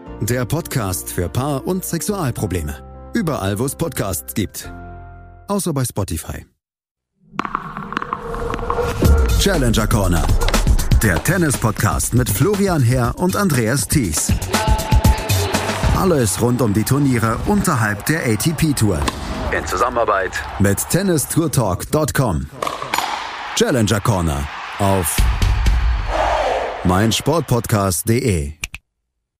Der Podcast für Paar- und Sexualprobleme. Überall, wo es Podcasts gibt. Außer bei Spotify. Challenger Corner. Der Tennis-Podcast mit Florian Herr und Andreas Thies. Alles rund um die Turniere unterhalb der ATP-Tour. In Zusammenarbeit mit tennistourtalk.com. Challenger Corner auf meinsportpodcast.de